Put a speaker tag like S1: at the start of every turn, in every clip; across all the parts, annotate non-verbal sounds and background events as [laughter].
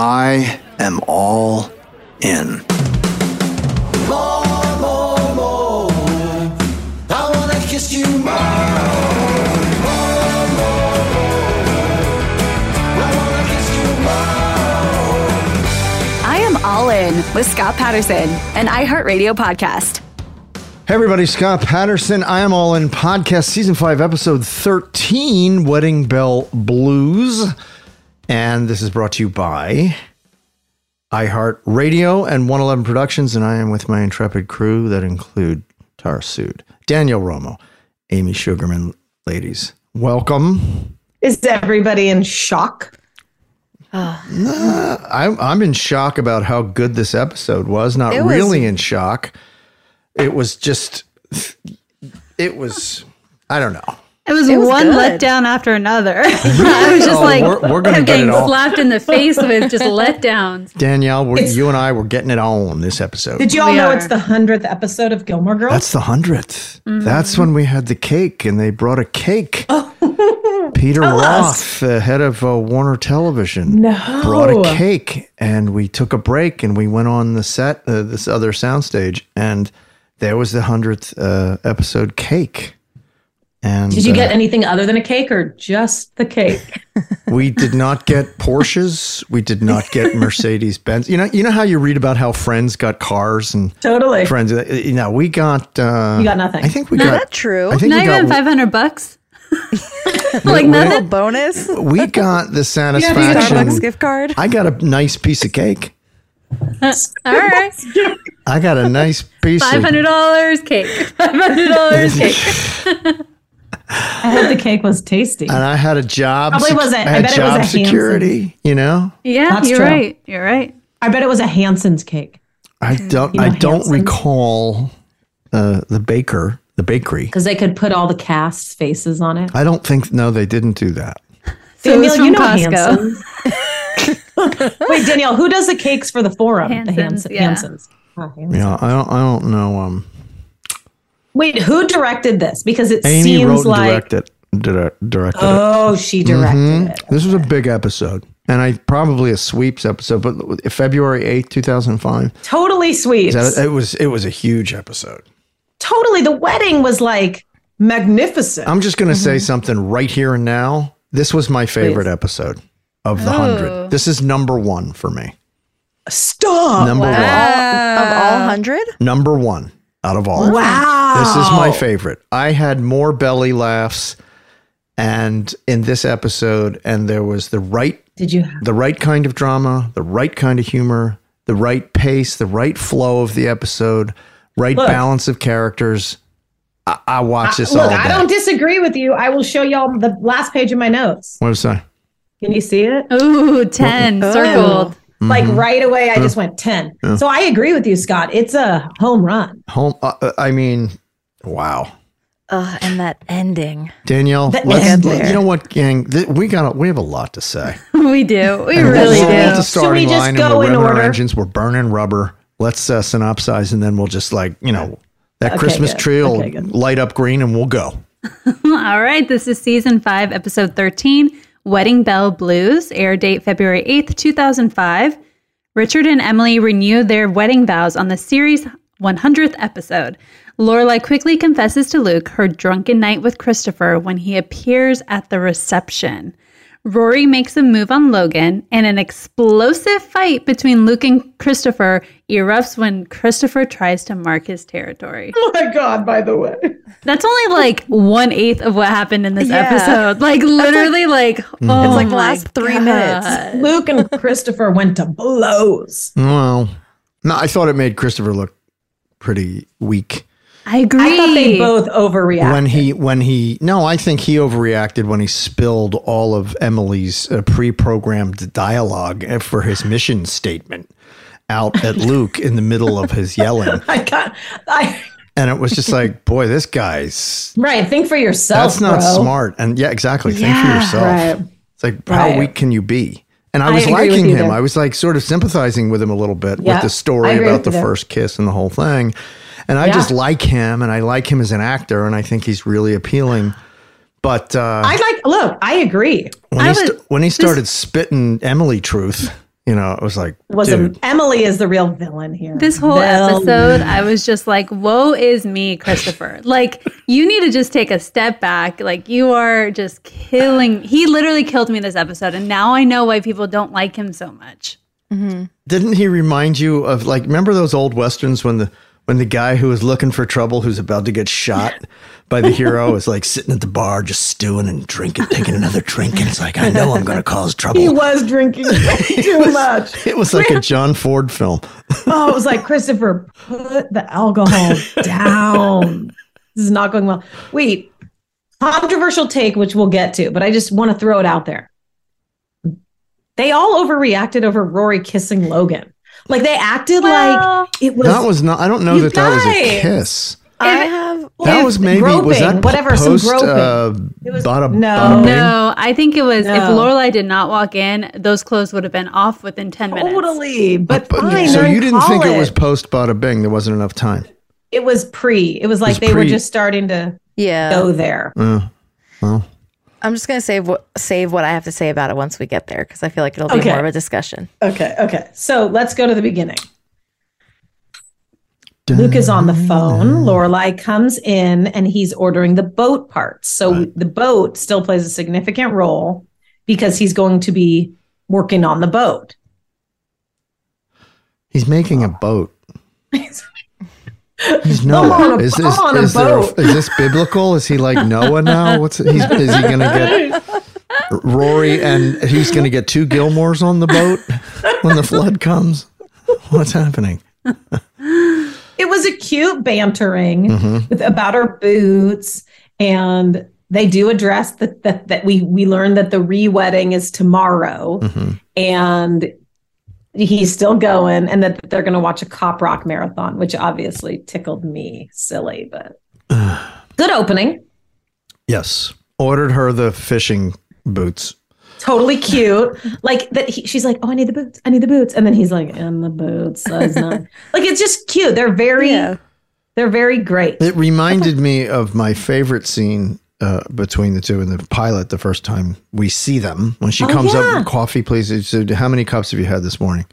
S1: I am all in.
S2: More, more, more. I wanna kiss you more. More, more, more. I wanna kiss you more.
S3: I am all in with Scott Patterson, an iHeartRadio podcast.
S4: Hey everybody, Scott Patterson. I am all in podcast season five, episode 13, Wedding Bell Blues. And this is brought to you by iHeart Radio and 111 Productions. And I am with my intrepid crew that include Tara Sood, Danielle Romo, Amy Sugarman. Ladies, welcome.
S5: Is everybody in shock?
S4: I'm, I'm in shock about how good this episode was. Not
S5: It was-
S4: really in shock. It was just, it was, I don't know.
S6: It was,
S5: It was
S6: one
S5: good.
S6: letdown after another. [laughs] I was just
S4: Oh,
S6: like,
S4: we're- we're gonna
S6: I'm
S4: get
S6: getting slapped in the face with just [laughs] letdowns.
S4: Danielle, we're, you and I were getting it on this episode.
S5: Did you all
S6: We
S5: know
S6: are.
S5: it's the hundredth episode of Gilmore Girls?
S4: That's the 100th.
S5: Mm-hmm.
S4: That's when we had the cake and they brought a cake. Oh. [laughs] Peter
S5: Tell
S4: Roth, the head of uh, Warner Television,
S5: No.
S4: brought a cake and we took a break and we went on the set, uh, this other soundstage, and there was the 100th uh, episode cake. And
S5: Did you get
S4: uh,
S5: anything other than a cake or just the cake? [laughs] [laughs]
S4: we did not get Porsches. We did not get [laughs] Mercedes Benz. You know, you know how you read about how friends got cars and
S5: totally.
S4: friends. uh, You know, we got. Uh,
S5: You got nothing.
S4: I think we
S6: Not
S4: got.
S6: that true.
S4: I think
S6: Not even 500 bucks. like
S4: we-
S6: nothing.
S7: bonus
S4: We got the
S5: Yeah,
S4: satisfaction.
S7: Starbucks gift card.
S4: I got a nice piece of cake.
S6: All right.
S4: I got a nice piece of.
S6: $500 cake. $500 cake. [laughs]
S5: I hope the cake was tasty.
S4: And I had a job.
S5: Probably wasn't.
S4: I
S5: I
S4: had
S5: bet it was
S4: job
S5: a
S4: security. You know,
S6: Yeah,
S5: That's
S6: you're
S5: true.
S6: right. You're right.
S5: I bet it was a Hansen's cake
S4: I don't.
S5: You know
S4: I don't
S5: Hansen's?
S4: recall uh, the baker, the bakery.
S5: because they could put all the cast's faces on it.
S4: I don't think. No, they didn't do that.
S6: So it
S5: Danielle, you know
S6: Costco.
S5: Hansen's. [laughs] Wait, Danielle, who does the cakes for the forum? the
S6: Hansen's,
S5: Hans-
S6: yeah.
S5: Hansens. Oh, Hansens.
S4: Yeah, I don't. I don't know. Um,
S5: Wait, who directed this? Because it
S4: Amy
S5: seems
S4: wrote and
S5: like
S4: directed. Dir- directed it.
S5: oh, she directed
S4: Mhm.
S5: it.
S4: This was a big episode, and I probably a sweeps episode, but February eighth, two thousand five.
S5: Totally sweet.
S4: It was it was a huge episode.
S5: totally. The wedding was like magnificent.
S4: I'm just going to
S5: Mm-hmm.
S4: say something right here and now. This was my favorite
S5: Please.
S4: episode of the
S6: Oh.
S4: hundred. This is number one for me.
S5: Stop.
S4: Number one
S7: Of all hundred?
S4: Number one. Out of all.
S5: Wow.
S4: This is my favorite. I had more belly laughs and in this episode and there was the right
S5: Did you?
S4: Have the right kind of drama, the right kind of humor, the right pace, the right flow of the episode, right
S5: Look.
S4: balance of characters. I, I watch this
S5: Look,
S4: all day.
S5: I don't disagree with you. I will show y'all the last page of my notes.
S4: what was that?
S5: Can you see it?
S6: Ooh, 10 circled.
S5: Like
S4: Mm-hmm.
S5: right away, I just went 10. So I agree with you, Scott. It's a home run.
S4: Home. Uh, uh, I mean, wow.
S7: Ugh, and that ending.
S4: Danielle,
S5: The
S4: let's,
S5: end.
S4: you know what, gang? Th- we got. We have a lot to say. [laughs]
S6: We do. We
S4: And
S6: really
S4: we're all at
S6: do.
S4: the
S5: So we just
S4: line,
S5: go
S4: and we're
S5: in
S4: revving our
S5: order?
S4: engines. We're burning rubber. Let's uh, synopsize, and then we'll just like you know that
S5: Okay,
S4: Christmas
S5: good.
S4: tree will
S5: Okay,
S4: light up green, and we'll go. [laughs]
S6: All right, this is season five, episode 13, Wedding Bell Blues, air date February 8th, 2005. Richard and Emily renew their wedding vows on the series' 100th episode. Lorelai quickly confesses to Luke her drunken night with Christopher when he appears at the reception. Rory makes a move on Logan, and an explosive fight between Luke and Christopher erupts when Christopher tries to mark his territory. [laughs]
S5: Oh my God, by the way.
S6: That's only like one eighth of what happened in this
S7: Yeah.
S6: episode. Like literally, like, oh
S7: It's like the last three
S6: God.
S7: minutes.
S5: Luke and Christopher went to blows.
S4: Well, no, I thought it made Christopher look pretty weak
S6: I agree.
S5: I thought they both overreacted.
S4: when he when he. No, I think he overreacted when he spilled all of Emily's uh, pre-programmed dialogue for his mission statement out at [laughs] Luke in the middle of his yelling, [laughs]
S5: I got, I,
S4: and it was just like, [laughs] boy, this guy's
S5: right. Think for yourself.
S4: That's not
S5: bro.
S4: smart. And yeah, exactly. Think for yourself.
S5: right.
S4: It's like, how
S5: Right.
S4: weak can you be? And I
S5: I
S4: was
S5: agree with
S4: liking him.
S5: there.
S4: I was like sort of sympathizing with him a little bit
S5: Yeah,
S4: with the story about the
S5: you
S4: first kiss and the whole thing. And I
S5: Yeah.
S4: just like him and I like him as an actor and I think he's really appealing. But uh,
S5: I like, look, I agree.
S4: when,
S6: I
S4: he st- when he started spitting Emily truth, you know, it was like,
S5: Was
S4: dude,
S5: Emily is the real villain here.
S6: this whole
S5: Villain.
S6: episode, I was just like, "Woe is me, Christopher!" [laughs] like, you need to just take a step back. Like, you are just killing. He literally killed me this episode, and now I know why people don't like him so much.
S4: didn't he remind you of like, remember those old westerns when the when the guy who was looking for trouble, who's about to get shot by the hero, is like sitting at the bar, just stewing and drinking, taking another drink, and it's like, I know I'm going to cause trouble.
S5: He was drinking [laughs] too much.
S4: It was like a John Ford film.
S5: Oh, it was like Christopher, put the alcohol down. This is not going well. Wait, controversial take, which we'll get to, but I just want to throw it out there. They all overreacted over Rory kissing Logan. Like they acted
S6: Well,
S5: like it was.
S4: That was not. I don't know
S5: You
S4: that that was a kiss.
S7: I have.
S4: That
S5: If
S4: was maybe
S5: groping,
S4: was that
S5: whatever
S4: post,
S5: some groping.
S4: Uh,
S5: It was-
S4: bada,
S5: no.
S4: bada?
S6: No, I think it was if
S5: No.
S6: Lorelai did not walk in, those clothes would have been off within ten minutes.
S5: totally, but,
S4: But-
S5: fine.
S4: so you didn't think it was post bada bing? There wasn't enough time.
S5: It was pre. It was like
S4: was
S5: they were just starting to
S7: Yeah.
S5: go there.
S4: Uh, well,
S7: I'm just gonna save what save what I have to say about it once we get there because I feel like it'll be
S5: Okay.
S7: more of a discussion.
S5: Okay, okay. So let's go to the beginning. Luke is on the phone. Lorelai comes in and he's ordering the boat parts. So the boat still plays a significant role because he's going to be working on the boat.
S4: he's making a boat. [laughs] He's Noah.
S5: a-
S4: Is this
S5: on a
S4: is, there,
S5: boat.
S4: is this biblical? Is he like Noah now? What's he's is he going to get Rory and he's going to get two Gilmores on the boat when the flood comes? What's happening?
S5: It was a cute bantering
S4: Mm-hmm.
S5: with about her boots and they do address that that, that we we learned that the re-wedding is tomorrow
S4: Mm-hmm.
S5: and he's still going and that they're going to watch a cop rock marathon which obviously tickled me silly but [sighs] good opening.
S4: Yes, ordered her the fishing boots.
S5: totally [laughs] cute. Like that he, she's like oh i need the boots. I need the boots. And then he's like and the boots size [laughs] nine. Like it's just cute. They're very they're very great.
S4: It reminded me of my favorite scene uh, between the two and the pilot. The first time we see them, when she
S5: Oh,
S4: comes
S5: yeah.
S4: up, coffee, please. Said, "How many cups have you had this morning?"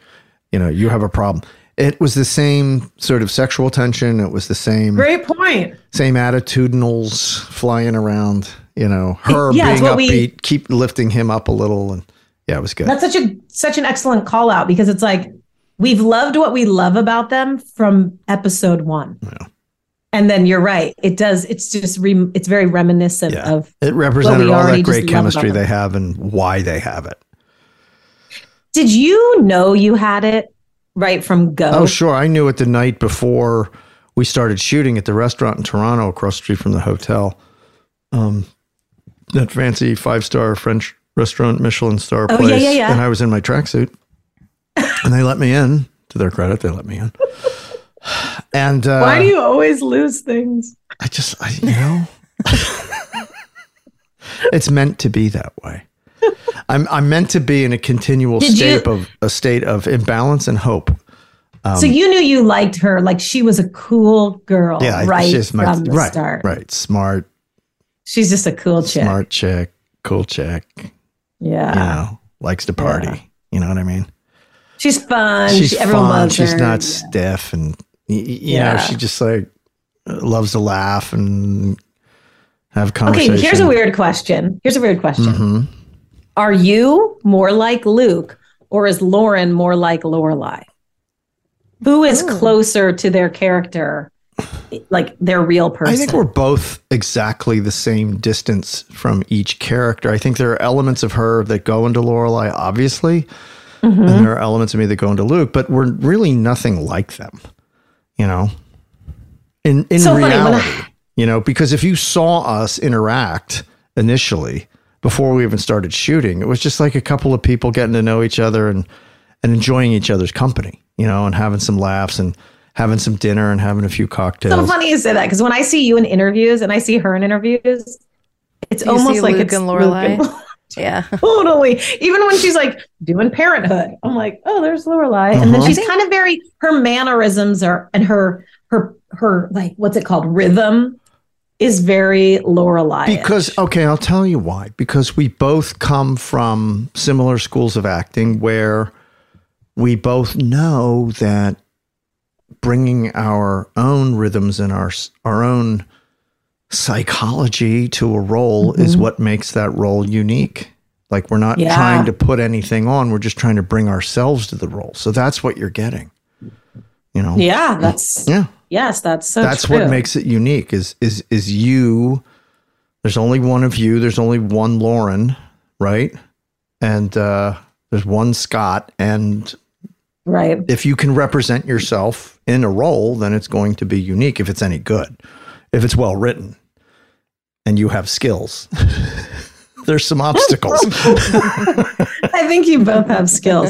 S4: You know, you have a problem. It was the same sort of sexual tension. It was the same
S5: great point
S4: same attitudinals flying around. You know, her
S5: Yeah,
S4: being
S5: what we-
S4: keep lifting him up a little, and yeah, it was good.
S5: That's such a such an excellent call out because it's like we've loved what we love about them from episode one. And then you're right. It does. It's just re, it's very reminiscent
S4: Yeah.
S5: of.
S4: It represented all that great chemistry they have and why they have it.
S5: Did you know you had it right from go?
S4: Oh, sure. I knew it the night before we started shooting at the restaurant in Toronto across the street from the hotel. Um, that fancy five star French restaurant, Michelin star
S5: Oh,
S4: place.
S5: yeah, yeah, yeah.
S4: And I was in my tracksuit. and they let me in. To their credit, they let me in. [laughs] And uh,
S5: Why do you always lose things?
S4: I just, I, you know, it's meant to be that way. I'm I'm meant to be in a continual
S5: Did you-
S4: state of a state of imbalance and hope. Um,
S5: so you knew you liked her, like she was a cool girl,
S4: yeah,
S5: right
S4: she's my-
S5: from the
S4: right,
S5: start.
S4: right, smart,
S5: She's just a cool chick.
S4: smart chick, cool chick.
S5: Yeah,
S4: You know, likes to party. You know what I mean?
S5: she's fun.
S4: she's
S5: she, everyone
S4: fun.
S5: loves
S4: She's
S5: her.
S4: not stiff, and you know,
S5: Yeah.
S4: she just like loves to laugh and have conversation.
S5: Okay, here's a weird question. Here's a weird question.
S4: Mhm.
S5: Are you more like Luke, or is Lauren more like Lorelai? Who is closer to their character, like their real person?
S4: I think we're both exactly the same distance from each character. I think there are elements of her that go into Lorelai, obviously,
S5: Mm-hmm.
S4: and there are elements of me that go into Luke, but we're really nothing like them. You know, in in
S5: So funny, I-
S4: reality, you know, because if you saw us interact initially before we even started shooting, it was just like a couple of people getting to know each other and and enjoying each other's company, you know, and having some laughs and having some dinner and having a few cocktails.
S5: so funny you say that because when I see you in interviews and I see her in interviews, it's
S7: You
S5: almost
S7: see
S5: like
S7: Luke
S5: it's
S7: and
S5: Luke
S7: Lorelai? [laughs] Yeah. [laughs]
S5: totally. Even when she's like doing parenthood, I'm like, oh, there's Lorelai, and then
S4: Uh-huh.
S5: she's kind of very her mannerisms are and her her her like what's it called rhythm is very Lorelai.
S4: Because okay, I'll tell you why. Because we both come from similar schools of acting where we both know that bringing our own rhythms and our our own psychology to a role is what makes that role unique. Like we're not
S5: Yeah.
S4: trying to put anything on, we're just trying to bring ourselves to the role. So that's what you're getting. You know.
S5: yeah, that's
S4: Yeah.
S5: yes, that's so
S4: that's
S5: true.
S4: what makes it unique is is is you there's only one of you there's only one lauren right and uh there's one scott and
S5: right.
S4: if you can represent yourself in a role then it's going to be unique if it's any good if it's well written and you have skills [laughs] there's some obstacles [laughs]
S5: I think you both have skills.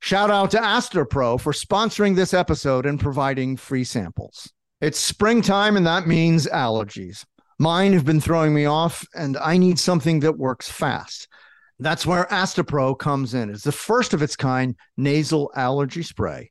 S4: Shout out to Astepro for sponsoring this episode and providing free samples. It's springtime, and that means allergies. Mine have been throwing me off, and I need something that works fast. That's where Astepro comes in. It's the first of its kind nasal allergy spray,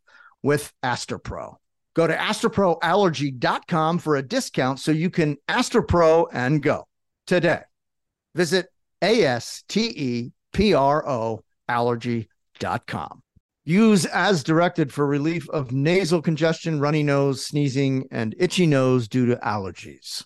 S4: with Astepro. Go to asteproallergy.com for a discount so you can Astepro and go today. Visit A S T E P R O allergy.com. Use as directed for relief of nasal congestion, runny nose, sneezing, and itchy nose due to allergies.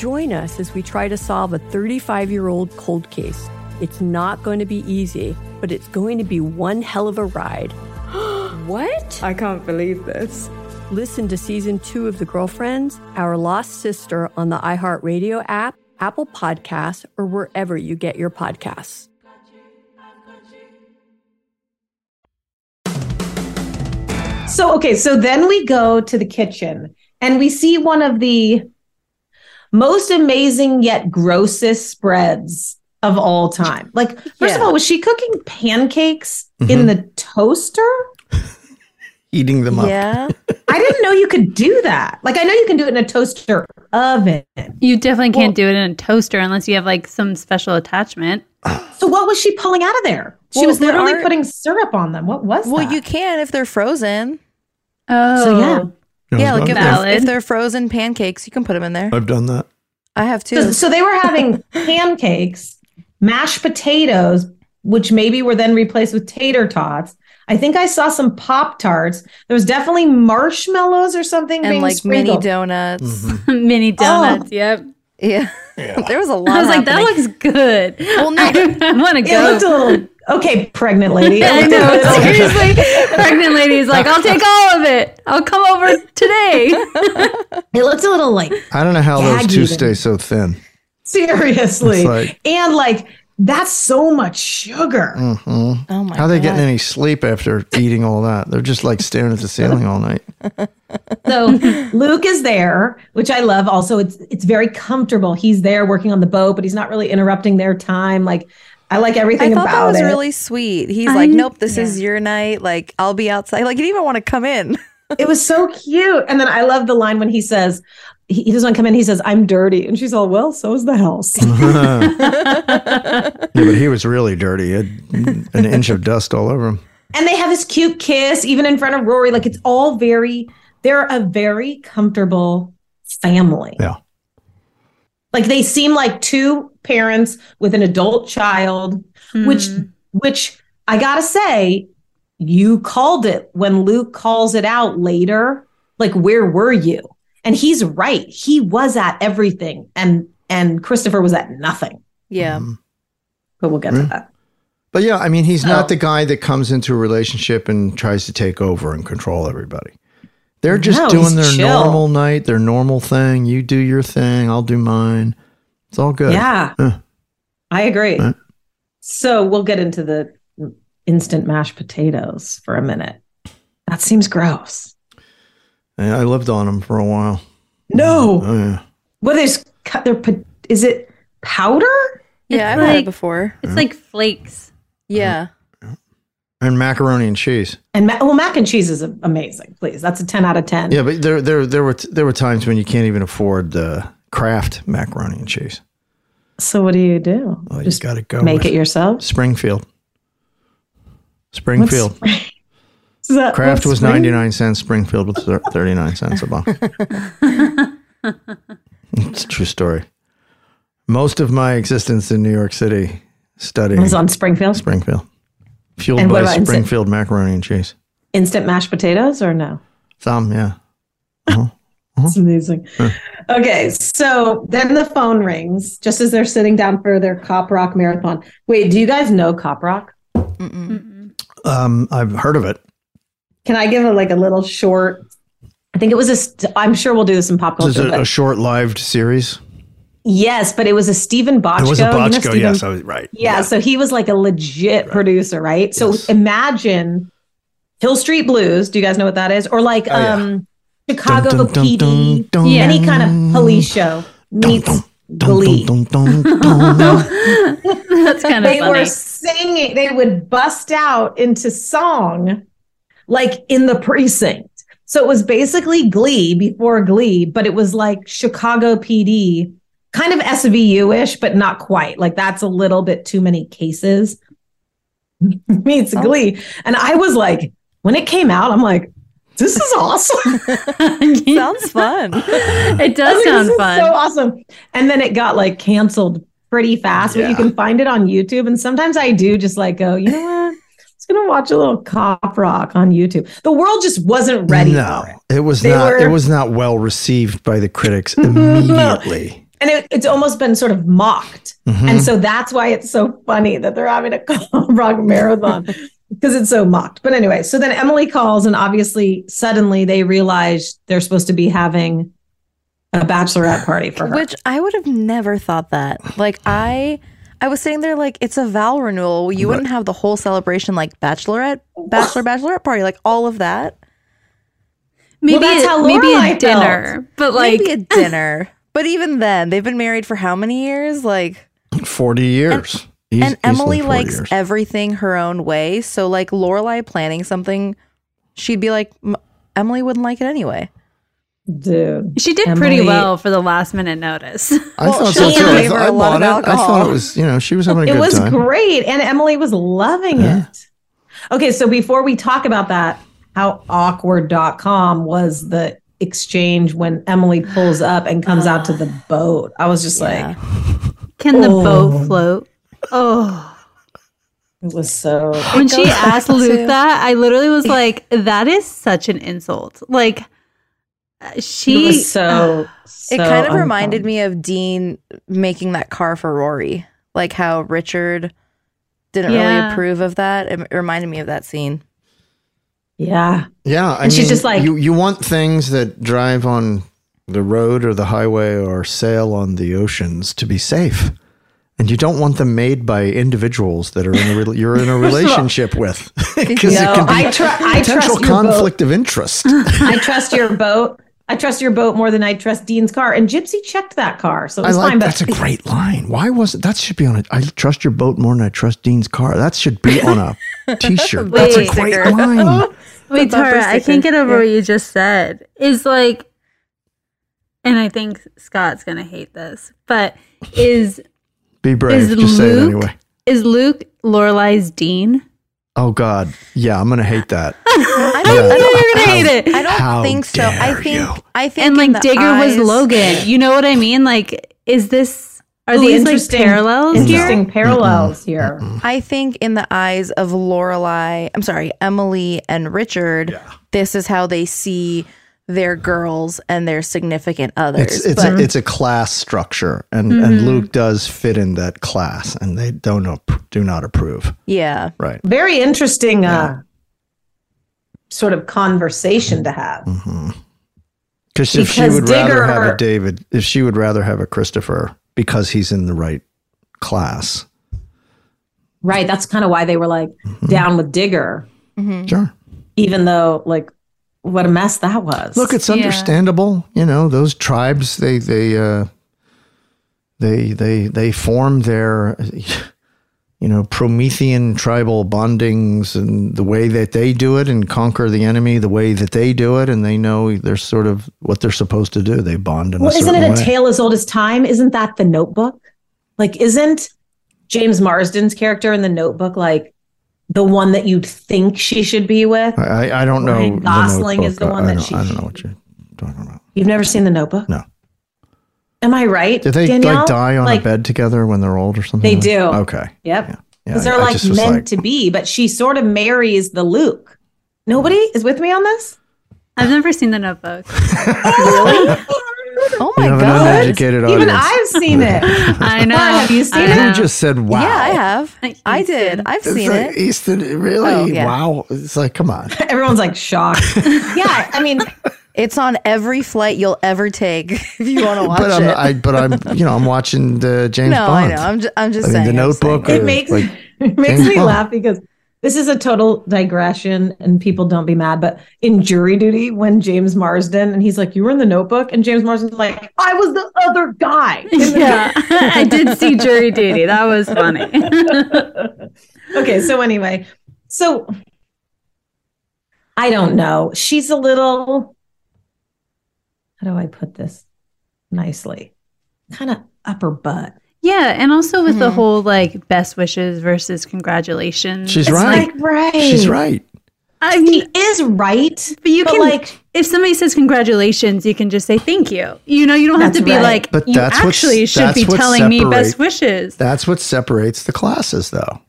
S8: Join us as we try to solve a 35 year old cold case. It's not going to be easy, but it's going to be one hell of a ride. [gasps]
S9: what? I can't believe this.
S8: Listen to season two of The Girlfriends, Our Lost Sister on the iHeartRadio app, Apple Podcasts, or wherever you get your podcasts.
S5: So, okay, so then we go to the kitchen and we see one of the most amazing yet grossest spreads of all time. Like, first of all, was she cooking pancakes in mm-hmm. the toaster? [laughs]
S4: Eating them up.
S7: Yeah.
S5: I didn't know you could do that. Like, I know you can do it in a toaster oven.
S6: You definitely can't do it in a toaster unless you have like some special attachment.
S5: So, what was she pulling out of there? She
S7: Well,
S5: was literally
S7: are-
S5: putting syrup on them. What was
S7: Well,
S5: that?
S7: you can if they're frozen.
S6: Oh,
S5: So, yeah. Oh.
S7: Yeah, like if they're, if they're frozen pancakes, you can put them in there.
S4: I've done that.
S7: I have
S5: So,
S7: too.
S5: so they were having [laughs] pancakes, mashed potatoes, which maybe were then replaced with tater tots. I think I saw some Pop Tarts. There was definitely marshmallows or something
S7: and
S5: being
S7: like mini donuts.
S4: Mm-hmm. [laughs]
S6: Mini donuts. Yep.
S7: Yeah. [laughs] there was a lot.
S6: I was like, that looks good.
S7: Well, no,
S6: I want to go.
S5: It
S6: go.
S5: looked a little okay, pregnant lady. It [laughs]
S6: I
S5: looked
S6: know. Seriously, pregnant lady's like, I'll take all of it. I'll come over today. [laughs]
S5: It looks a little like
S4: I don't know how those two
S5: eating.
S4: stay so thin.
S5: seriously,
S4: like-
S5: and like that's so much sugar.
S4: hmm
S7: Oh my
S4: How are they getting any sleep after eating all that? They're just like staring at the ceiling all night. [laughs]
S5: So Luke is there, which I love. Also, it's it's very comfortable. He's there working on the boat, but he's not really interrupting their time. Like I like everything
S7: I
S5: everything
S7: thought
S5: about
S7: that was
S5: it.
S7: really sweet. He's
S6: I-
S7: like, nope, this
S6: yeah.
S7: is your night. Like, I'll be outside. Like, he didn't even want to come in.
S5: it was so cute. And then I love the line when he says he, he doesn't want to come in. He says, "I'm dirty," and she's all, "Well, so is the house." [laughs]
S4: yeah, but he was really dirty. He had an inch of dust all over him.
S5: and they have this cute kiss, even in front of Rory. Like it's all very. They're a very comfortable family.
S4: Yeah.
S5: like they seem like two parents with an adult child which hmm. which i gotta say you called it when luke calls it out later like where were you and he's right he was at everything and and christopher was at nothing
S7: Yeah. Mm-hmm.
S5: but we'll get to that
S4: But yeah, I mean, he's
S5: Oh.
S4: not the guy that comes into a relationship and tries to take over and control everybody. They're just
S5: No,
S4: doing their
S5: chill.
S4: normal night, their normal thing. You do your thing, I'll do mine. It's all good.
S5: yeah
S4: Huh.
S5: i agree
S4: Right.
S5: so we'll get into the instant mashed potatoes for a minute that seems gross
S4: And I lived on them for a while.
S5: no mm-hmm.
S4: Oh, yeah.
S5: what is cut their is it powder
S7: Yeah,
S6: It's
S7: I've had it before.
S6: It's like flakes.
S7: Yeah.
S4: And macaroni and cheese.
S5: And ma- well, mac and cheese is amazing. Please, that's a ten out of ten.
S4: Yeah, but there, there, there were there were times when you can't even afford the Kraft macaroni and cheese.
S5: So what do you do?
S4: Well,
S5: Just
S4: you got to go
S5: make it yourself.
S4: Springfield. Springfield. [laughs]
S5: Is that-
S4: Kraft was
S5: spring?
S4: 99 cents. Springfield was 39 cents a box. [laughs] it's a true story. Most of my existence in New York City studying
S5: Was on Springfield
S4: Springfield. Fueled by
S5: about instant-
S4: Springfield macaroni and cheese.
S5: instant mashed potatoes or no?
S4: Some, yeah. [laughs] Uh-huh. Uh-huh.
S5: It's amazing. Okay, so then the phone rings just as they're sitting down for their Cop Rock marathon. Wait, do you guys know Cop Rock?
S4: Um, I've heard of it.
S5: Can I give a like a little short? I think it was a. St- I'm sure we'll do this in pop culture.
S4: Is
S5: culture.
S4: it
S5: but
S4: a short lived series?
S5: Yes, but it was a Steven Bochco.
S4: It was a
S5: You know Steven-
S4: yes, I was right.
S5: Yeah, so he was like a legit producer, right? So imagine Hill Street Blues. Do you guys know what that is? Or like
S4: Oh, yeah.
S5: um Chicago
S4: Dun, dun, dun,
S5: PD,
S4: dun, dun.
S5: any kind of police show meets Glee. [laughs]
S6: That's kind of
S5: they
S6: funny.
S5: were singing, they would bust out into song like in the precinct. So it was basically Glee before Glee, but it was like Chicago PD, kind of SVU ish, but not quite. Like that's a little bit too many cases [laughs] meets oh. Glee. And I was like, when it came out, I'm like, this is awesome. [laughs] [laughs]
S7: Sounds fun.
S6: it does
S5: was like,
S6: sound
S5: this is
S6: fun.
S5: So awesome. And then it got like canceled pretty fast, but you can find it on YouTube. And sometimes I do just like go, you know what? I'm just gonna watch a little cop rock on YouTube. The world just wasn't ready
S4: no,
S5: for it.
S4: it was
S5: They
S4: not.
S5: were-
S4: It was not well received by the critics [laughs] immediately.
S5: And it, it's almost been sort of mocked.
S4: Mhm.
S5: And so that's why it's so funny that they're having a cop rock marathon because it's so mocked. But anyway, so then Emily calls, and obviously, suddenly they realize they're supposed to be having a bachelorette party for her.
S7: Which I would have never thought that. Like I I was sitting there like it's a vow renewal. You wouldn't have the whole celebration like bachelorette, bachelor, bachelorette party, like all of that.
S6: Maybe
S5: that's
S6: a-
S5: how
S6: maybe a
S5: Lorelai
S6: dinner, but like
S7: Maybe a [laughs] dinner. but even then, they've been married for how many years? Like
S4: Forty years. Eas-
S7: and Emily
S4: 40
S7: likes
S4: years.
S7: everything her own way. So like Lorelai planning something, she'd be like, Emily wouldn't like it anyway.
S5: Dude.
S6: she did
S5: Emily-
S6: pretty well for the last minute notice.
S4: I [laughs]
S7: Well,
S4: thought
S7: she
S4: so too. I, thought,
S7: her
S4: I
S7: a lot
S4: bought
S7: of
S4: it. I thought it was. You know, she was having a
S5: it
S4: good
S5: was
S4: time.
S5: great and emily was loving it okay so before we talk about that how awkward.com was the exchange when emily pulls up and comes out to the [sighs] boat i was just
S7: Yeah.
S5: like
S6: Can the
S5: Oh.
S6: boat float? Oh.
S5: it was so
S6: When she asked
S7: back
S6: Luke that, I literally was like, that is such an insult. Like she
S5: it was so,
S7: it
S5: so
S7: kind of reminded me of Dean making that car for Rory, like how Richard didn't
S6: Yeah.
S7: really approve of that. It reminded me of that scene.
S5: yeah
S4: Yeah, I
S5: And she's just like-
S4: you. You want things that drive on the road or the highway or sail on the oceans to be safe, and you don't want them made by individuals that are in a rel you're in a [laughs] relationship with, [laughs] because
S5: No,
S4: it can be
S5: I tr- I
S4: potential
S5: trust your boat.
S4: conflict of interest. [laughs]
S5: i trust your boat i trust your boat more than i trust dean's car and gypsy checked that car so it
S4: I like
S5: fine but
S4: that's a great line. Why was it? That should be on it. I trust your boat more than I trust Dean's car. That should be on a T-shirt. That's a
S6: Wait.
S4: great line.
S6: Wait,
S7: The bumper
S6: Tara, I can't get over what you just said. Is like, and I think Scott's gonna hate this, but is
S4: Be brave.
S6: is
S4: Just say it
S6: Luke
S4: anyway.
S6: is Luke Lorelai's Dean?
S4: Oh God, yeah, I'm gonna hate that. [laughs]
S7: I don't, I don't,
S6: You're gonna hate it.
S7: I don't
S4: How
S7: think so. I think
S4: you.
S7: I think
S6: And like Digger
S7: eyes-
S6: was Logan. You know what I mean? Like, is this are
S5: Ooh,
S6: these like
S5: interesting-
S6: parallels
S5: interesting
S6: here?
S5: parallels here
S7: I think in the eyes of Lorelai, I'm sorry, Emily and Richard, this is how they see their girls and their significant others.
S4: It's it's
S7: but
S4: a, it's a class structure, and and mm-hmm. Luke does fit in that class, and they don't ap- do not approve.
S7: yeah,
S4: Right.
S5: very interesting uh sort of conversation to have mm-hmm.
S4: Because if she
S5: Because
S4: would rather have
S5: Digger-
S4: a David, if she would rather have a Christopher because he's in the right class.
S5: right that's kind of why they were like mm-hmm. down with digger
S4: Sure.
S5: even though like what a mess that was
S4: Look, it's
S6: Yeah.
S4: understandable. You know, those tribes they they uh, they they they form their [laughs] you know Promethean tribal bondings and the way that they do it and conquer the enemy the way that they do it, and they know they're sort of what they're supposed to do. They bond in
S5: well
S4: a
S5: isn't it a
S4: way.
S5: tale as old as time isn't that the notebook like isn't james marsden's character in the notebook like the one that you'd think she should be with
S4: I, I- I don't know.
S5: Ryan
S4: the
S5: Gosling is the one
S4: I,
S5: that
S4: don't,
S5: she-
S4: I don't know what you're talking about.
S5: you've never seen the notebook
S4: No.
S5: am i right
S4: Did they
S5: Danielle?
S4: like die on
S5: Like,
S4: a bed together when they're old or something?
S5: They
S4: like-
S5: do.
S4: Okay.
S5: Yep.
S4: Yeah,
S5: because
S4: I-
S5: they're
S4: I
S5: like meant
S4: like-
S5: to be, but she sort of marries the Luke. Nobody is with me on this.
S6: I've never seen the Notebook. [laughs]
S7: Oh my god.
S5: Even
S4: audience.
S5: I've seen it. [laughs]
S6: I know.
S5: Have you seen
S6: I
S5: it?
S6: know.
S4: You just said wow.
S7: Yeah, I have. I did. I've
S4: It's
S7: seen
S4: like,
S7: it.
S4: Easton, really?
S7: Oh, yeah.
S4: Wow. It's like, come on. [laughs]
S5: Everyone's like shocked. yeah, I mean,
S7: It's on every flight you'll ever take if you want to watch
S4: but I'm,
S7: it.
S4: I, but I'm, you know, I'm watching the James
S7: no,
S4: Bond.
S7: I know. I'm just, I'm just
S4: I mean,
S7: saying.
S4: the Notebook.
S7: saying.
S4: or,
S5: It makes
S4: like,
S5: it makes
S4: James
S5: me
S4: Bond.
S5: laugh because this is a total digression and people don't be mad, but in jury duty, when James Marsden and he's like, You were in the notebook, and James Marsden's like, I was the other guy. [laughs]
S6: Yeah, [laughs] I did see jury duty. That was funny. [laughs]
S5: okay, so anyway, so I don't know. She's a little how do I put this nicely? Kind of upper butt.
S6: Yeah, and also with
S5: Hmm.
S6: the whole like best wishes versus congratulations.
S4: She's
S5: It's
S4: right.
S5: like, right.
S4: She's right.
S6: I
S5: She
S6: mean,
S5: is right.
S6: but you
S5: but
S6: can
S5: like
S6: if somebody says congratulations, you can just say thank you. You know, you don't have to be
S5: right.
S6: like
S4: But
S6: you
S4: that's what's-
S6: actually should
S4: that's
S6: be
S4: what
S6: telling me best wishes.
S4: That's what separates the classes, though.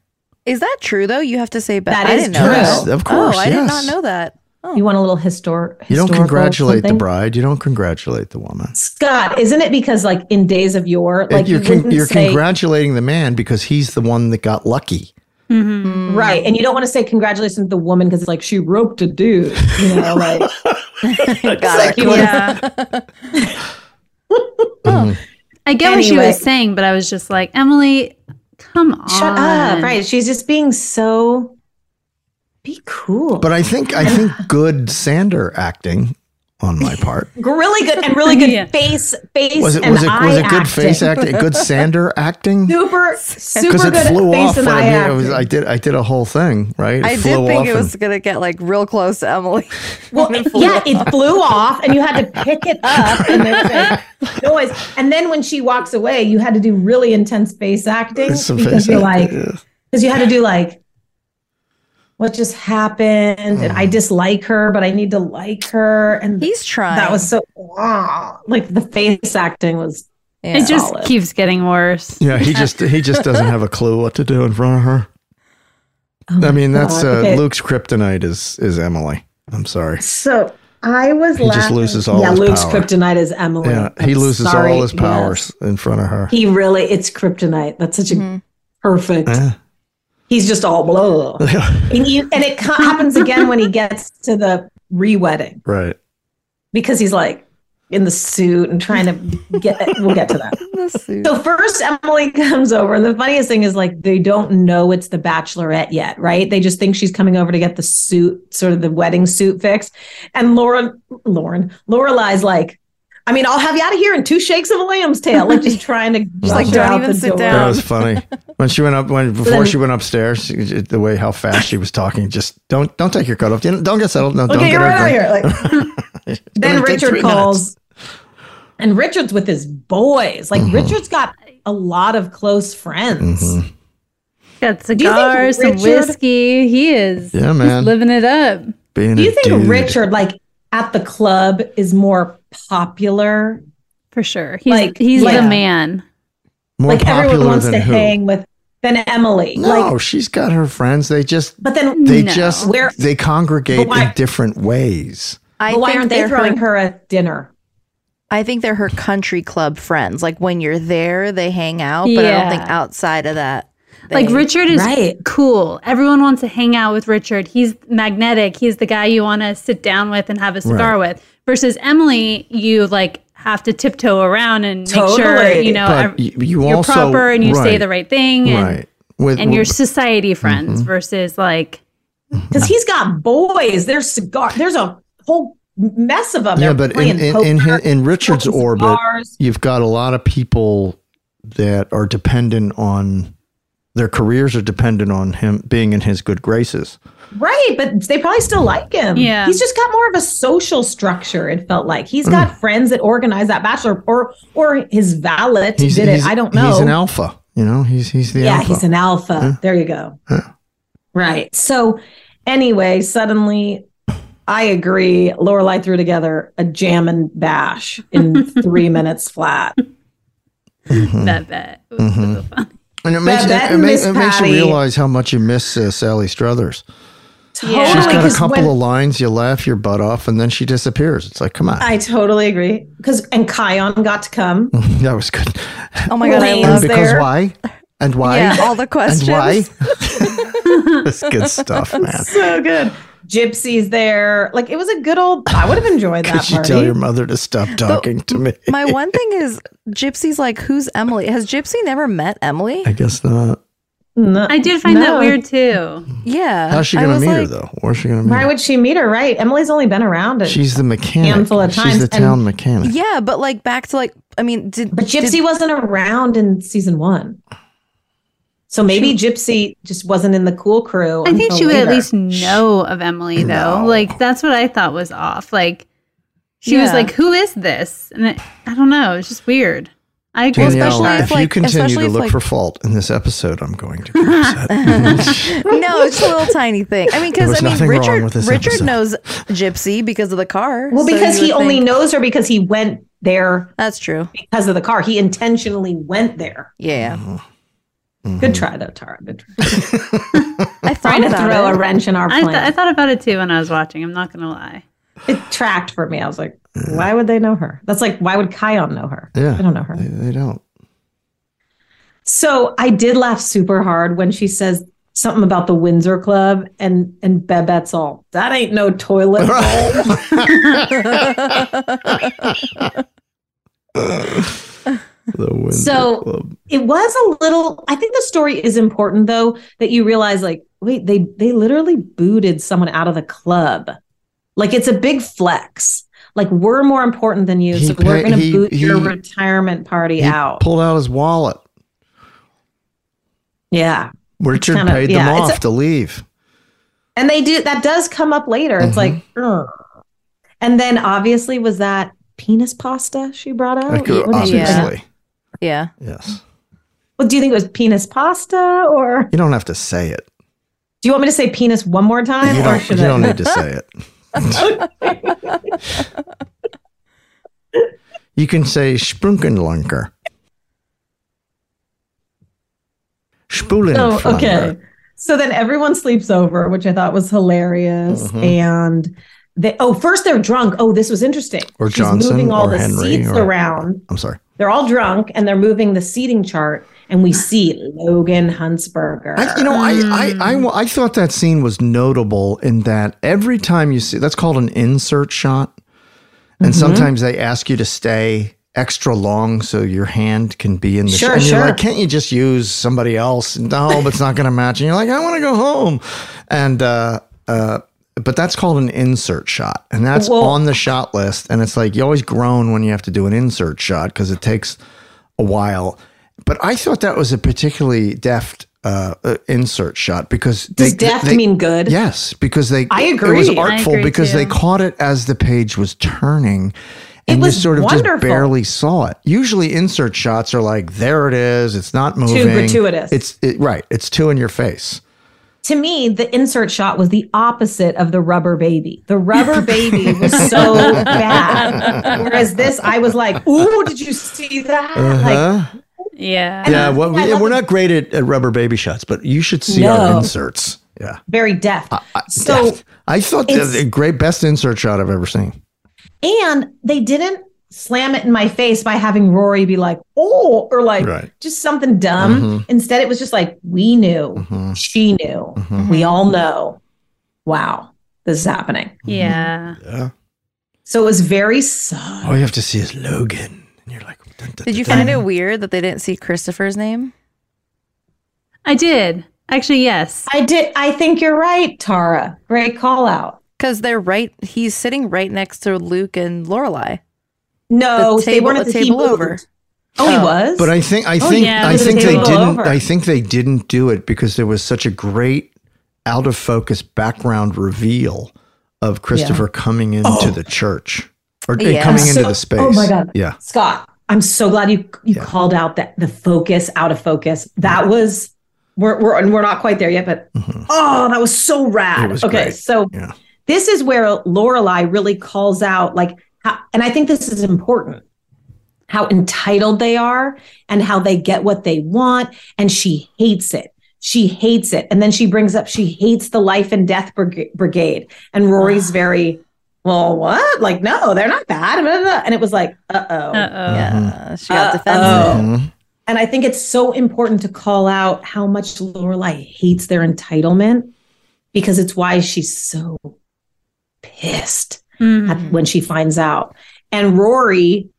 S7: Is that true though? You have to say back.
S5: That
S7: I
S5: is
S7: didn't know
S5: true.
S7: that.
S4: Yes, of course,
S7: Oh, I did not know that. Oh.
S5: you want a little histor-
S4: You don't
S5: historical
S4: congratulate the bride. You don't congratulate the woman.
S5: Scott, isn't it because like in days of yore, like
S4: you're
S5: you
S4: con- you're
S5: say
S4: congratulating the man because he's the one that got lucky.
S6: Mm-hmm.
S5: right, and you don't want to say congratulations to the woman because it's like she roped a dude, you know, [laughs] like
S7: Got
S5: you wanna-
S6: Yeah. [laughs] I get what she was saying, but I was just like, Emily, come on.
S5: shut up, right? She's just being so be cool,
S4: But I think I think [laughs] good Sander acting on my part. [laughs]
S5: really good and really good [laughs]
S6: Yeah.
S5: face, face,
S4: Was it
S5: and
S4: was it was it good face
S5: acting.
S4: acting? Good Sander acting?
S5: super,
S4: Because
S5: super
S4: it
S5: good
S4: flew
S5: face
S4: off.
S5: and
S4: I
S5: eye
S4: mean, it
S5: acting.
S4: was, I did I did a whole thing right. It
S7: I
S4: flew
S7: did think
S4: off
S7: it was
S4: and-
S7: gonna get like real close to Emily.
S5: Well,
S7: When it
S5: yeah,
S7: off.
S5: it flew off, and you had to pick it up and make noise. And then when she walks away, you had to do really intense face acting
S4: Some
S5: because
S4: face
S5: you're
S4: acting,
S5: like,
S4: yeah.
S5: because you had to do like, what just happened, and
S4: Mm.
S5: I dislike her, but I need to like her, and
S7: He's trying.
S5: that was so ah, like the face acting was.
S7: Yeah.
S6: It just
S5: Solid.
S6: keeps getting worse.
S4: Yeah, he [laughs] just he just doesn't have a clue what to do in front of her.
S5: Oh
S4: I mean, that's uh,
S5: okay.
S4: Luke's kryptonite is is Emily. I'm sorry.
S5: So I was.
S4: He just
S5: laughing-
S4: loses all
S5: Yeah,
S4: his
S5: Luke's
S4: power.
S5: kryptonite is Emily.
S4: Yeah, he
S5: I'm
S4: loses
S5: sorry,
S4: all his
S5: yes.
S4: powers in front of her.
S5: He really, it's kryptonite. That's such a
S7: Mm-hmm.
S5: perfect.
S4: Yeah.
S5: He's just all blah. [laughs] and, you, and it co- happens again when he gets to the re-wedding
S4: Right.
S5: because he's like in the suit and trying to get. We'll get to that. [laughs]
S7: The suit.
S5: So first, Emily [laughs] comes over, and the funniest thing is like they don't know it's the Bachelorette yet, right? They just think she's coming over to get the suit, sort of the wedding suit fixed. And lauren Lauren, Lorelai's like. I mean, I'll have you out of here in two shakes of a lamb's tail, like just [laughs] trying to just
S7: like, don't even sit
S4: That
S7: down.
S4: That was funny. When she went up, when before
S5: then-
S4: she went upstairs, she- the way how fast she was talking, just don't don't take your coat off. Don't get settled. No, don't get
S5: you're
S4: her
S5: right
S4: drink.
S5: out here. Like, [laughs] then Richard
S4: three
S5: calls, and Richard's with his boys. Like
S4: Mm-hmm.
S5: Richard's got a lot of close friends.
S4: Mm-hmm.
S6: Got cigars, some
S5: Richard-
S6: whiskey. He is
S4: Yeah,
S6: he's
S4: man.
S6: living it up.
S4: Being
S5: Do you think
S4: dude.
S5: Richard, like at the club, is more popular?
S6: For sure. He's
S5: Like-
S6: he's
S5: like-
S6: the man.
S4: more
S5: like everyone wants
S4: than
S5: to
S4: who?
S5: hang with than Emily.
S4: No,
S5: Like,
S4: she's got her friends. They just
S5: but then
S4: they
S6: No.
S4: just
S5: Where-
S4: they congregate
S5: why-
S4: in different ways.
S7: I
S5: but why aren't they throwing
S7: her,
S5: her at dinner?
S7: I think they're her country club friends. Like when you're there, they hang out, but I don't think outside of that.
S6: Like Richard is
S5: Right.
S6: cool. Everyone wants to hang out with Richard. He's magnetic. He's the guy you want to sit down with and have a cigar
S4: Right.
S6: with. Versus Emily, you like have to tiptoe around and make sure you know ev-
S4: you
S6: you're
S4: also-
S6: proper and you say the right thing and,
S4: right. With,
S6: and your society friends
S4: Mm-hmm.
S6: versus like
S5: Because he's got boys. There's cigar. There's a whole mess of them.
S4: yeah,
S5: They're
S4: but in
S5: playing
S4: in, in,
S5: poker,
S4: hi- in Richard's orbit,
S5: cigars.
S4: you've got a lot of people that are dependent on their careers are dependent on him being in his good graces.
S5: Right, but they probably still like him.
S6: Yeah.
S5: He's just got more of a social structure, it felt like. He's got
S4: Mm.
S5: friends that organize that bachelor or or his valet
S4: He's,
S5: did
S4: he's
S5: it. I don't know.
S4: He's an alpha. You know, he's he's the
S5: yeah,
S4: alpha.
S5: he's an alpha. There you go. Right. So anyway, suddenly I agree. Lorelai threw together a jam and bash in [laughs] three minutes flat.
S4: Mm-hmm.
S6: that bet. It was so funny.
S4: And it makes,
S5: Babette
S4: it, it, makes, it makes you realize how much you miss uh, Sally Struthers.
S5: Totally.
S4: She's got a couple
S5: when-
S4: of lines, you laugh your butt off, and then she disappears. It's like, come on.
S5: I totally agree. Because and Kion got to come. [laughs]
S4: that was good.
S7: Oh my god, I
S5: Lane's
S7: love
S4: because
S5: there.
S4: why? And why?
S7: Yeah, all the questions.
S4: And why? [laughs] That's good stuff, man. [laughs]
S5: so good. Gypsy's there. Like it was a good old. I would have enjoyed [laughs] that
S4: Could you
S5: party.
S4: tell your mother to stop talking to me? [laughs]
S7: My one thing is [laughs] Gypsy's like, who's Emily? Has Gypsy never met Emily?
S4: I guess not.
S5: No,
S6: I did find that weird too.
S7: Yeah.
S4: How's she gonna
S7: was
S4: meet her though? Where's she gonna meet?
S5: Why
S4: her?
S5: would she meet her? Right? Emily's only been around. A
S4: She's the mechanic.
S5: handful of
S4: She's
S5: times,
S4: the
S5: and-
S4: town mechanic.
S7: Yeah, but like back to like, I mean, did
S5: But Gypsy
S7: did-
S5: wasn't around in season one. So maybe Gypsy just wasn't in the cool crew.
S6: I think she would at least know of Emily though.
S4: No.
S6: Like that's what I thought was off. Like she was like, "Who is this?" And it, I don't know. It's just weird. I agree. with
S4: Danielle,
S7: especially
S6: that.
S7: if,
S4: if you continue to look
S7: like-
S4: for fault in this episode, I'm going to be upset. [laughs]
S7: no, it's a little tiny thing. I mean, because I mean, Richard
S4: with
S7: Richard
S4: episode.
S7: knows Gypsy because of the car.
S5: Well,
S7: so
S5: because
S7: you
S5: he
S7: would
S5: only
S7: think-
S5: knows her because he went there
S7: That's true.
S5: because of the car. He intentionally went there.
S7: Yeah,
S4: Mm-hmm. Mm-hmm.
S5: Good try though, Tara. Good try. [laughs]
S7: I thought
S5: Trying to throw
S7: it.
S5: a wrench in our
S6: I,
S5: plan.
S6: th- I thought about it too when I was watching. I'm not gonna lie.
S5: it tracked for me. I was like, why would they know her? That's like, why would Kion know her?
S4: Yeah.
S5: I don't know her.
S4: They, they don't.
S5: So I did laugh super hard when she says something about the Windsor Club and and Babette's all that ain't no toilet [laughs] bowl. [laughs]
S4: The Windsor
S5: So-
S4: Club.
S5: it was a little I think the story is important though that you realize like wait they they literally booted someone out of the club. Like it's a big flex. Like we're more important than you,
S4: He
S5: so we're going to
S4: he-
S5: boot your
S4: he-
S5: retirement party
S4: he
S5: out.
S4: pulled out his wallet.
S5: yeah.
S4: Richard
S5: kinda-
S4: paid
S5: yeah,
S4: them off
S5: a-
S4: to leave.
S5: And they do that does come up later. It's mm-hmm. like, "Ugh." and then obviously was that penis pasta she brought out?
S4: Like,
S5: What did she bring out?
S4: obviously.
S7: Yeah.
S4: Yes.
S5: Well, do you think it was penis pasta, or
S4: You don't have to say it.
S5: do you want me to say penis one more time,
S4: You
S5: or
S4: don't,
S5: should
S4: you
S5: I?
S4: don't need to say it. [laughs] you can say Sprunkenlunker. Spulenflanger.
S5: Oh, okay. So then everyone sleeps over, which I thought was hilarious.
S4: Mhm.
S5: And they oh, first they're drunk. Oh, this was interesting.
S4: Or
S5: She's
S4: Johnson
S5: moving all
S4: or
S5: the
S4: Henry
S5: seats
S4: or-
S5: around.
S4: I'm sorry.
S5: They're all drunk and they're moving the seating chart, and we [sighs] see Logan Huntzberger.
S4: I, you know, I, I, I, I thought that scene was notable in that every time you see that's called an insert shot. And
S5: Mhm.
S4: sometimes they ask you to stay extra long so your hand can be in the
S5: Sure,
S4: shot. And you're
S5: sure.
S4: like, can't you just use somebody else? No, but it's not going to match. And you're like, I want to go home. And, uh, uh, but that's called an insert shot. And that's
S5: Well-
S4: on the shot list. And it's like, you always groan when you have to do an insert shot because it takes a while. But I thought that was a particularly deft uh, uh, insert shot because
S5: Does deft mean good?
S4: Yes, because they.
S5: I agree.
S4: It was
S5: agree. I
S4: artful
S6: agree
S4: because they caught it as the page was turning. And
S5: It
S4: you
S5: was
S4: sort of
S5: wonderful.
S4: just barely saw it. Usually, insert shots are like, "There it is. It's not moving."
S5: Too gratuitous.
S4: It's it, right. It's two in your face.
S5: To me, the insert shot was the opposite of the rubber baby. The rubber [laughs] baby was so bad. Whereas this, I was like, ooh, did you see that?
S4: Uh-huh.
S6: Yeah.
S4: yeah. Well, we, we're
S5: it.
S4: not great at, at rubber baby shots, but you should see our inserts. Yeah.
S5: very deft.
S4: I-
S5: so,
S4: deft. I thought that
S5: it's-
S4: the great best insert shot I've ever seen.
S5: and they didn't slam it in my face by having Rory be like, oh, or like
S4: Right.
S5: just something dumb.
S4: Mhm.
S5: Instead, it was just like, we knew,
S4: Mhm.
S5: she knew,
S4: Mhm.
S5: we all know. Wow, this is happening.
S6: Yeah.
S4: Yeah.
S5: So it was very subtle.
S4: All you have to see is Logan, and you're like, dun, dun,
S7: Did you
S4: dun,
S7: find
S4: dun.
S7: it weird that they didn't see Christopher's name?
S6: I did. Actually, yes.
S5: I did. I think you're right, Tara. Great call out.
S7: Because they're right. He's sitting right next to Luke and Lorelai.
S5: No,
S7: The
S5: they
S7: table-
S5: weren't at
S7: the
S5: the he
S7: table
S5: moved.
S7: over.
S5: Oh, he
S7: Oh.
S5: was.
S4: But I think I
S5: Oh,
S4: think
S6: yeah,
S4: I think
S5: a
S4: they didn't.
S5: over.
S4: I think they didn't do it because there was such a great out of focus background reveal of Christopher coming into
S5: Oh.
S4: the church or
S7: Yeah.
S4: coming into the space.
S5: Oh my god.
S4: Yeah.
S5: Scott, I'm so glad you you
S4: Yeah.
S5: called out that the focus out of focus. That was we're we're and we're not quite there yet, but oh, that was so rad.
S4: Mm-hmm. It was
S5: okay,
S4: great.
S5: so
S4: Yeah.
S5: this is where Lorelai really calls out like how, and I think this is important. How entitled they are and how they get what they want and she hates it. She hates it. And then she brings up she hates the life and death brigade and Rory's [sighs] very well, what? Like, no, they're not bad. blah, blah, blah. And it was like, uh oh.
S6: Uh oh.
S7: Yeah, she got
S5: Uh-oh.
S7: defensive.
S4: Mhm.
S5: And I think it's so important to call out how much Lorelai hates their entitlement because it's why she's so pissed Mm-hmm. at- when she finds out. And Rory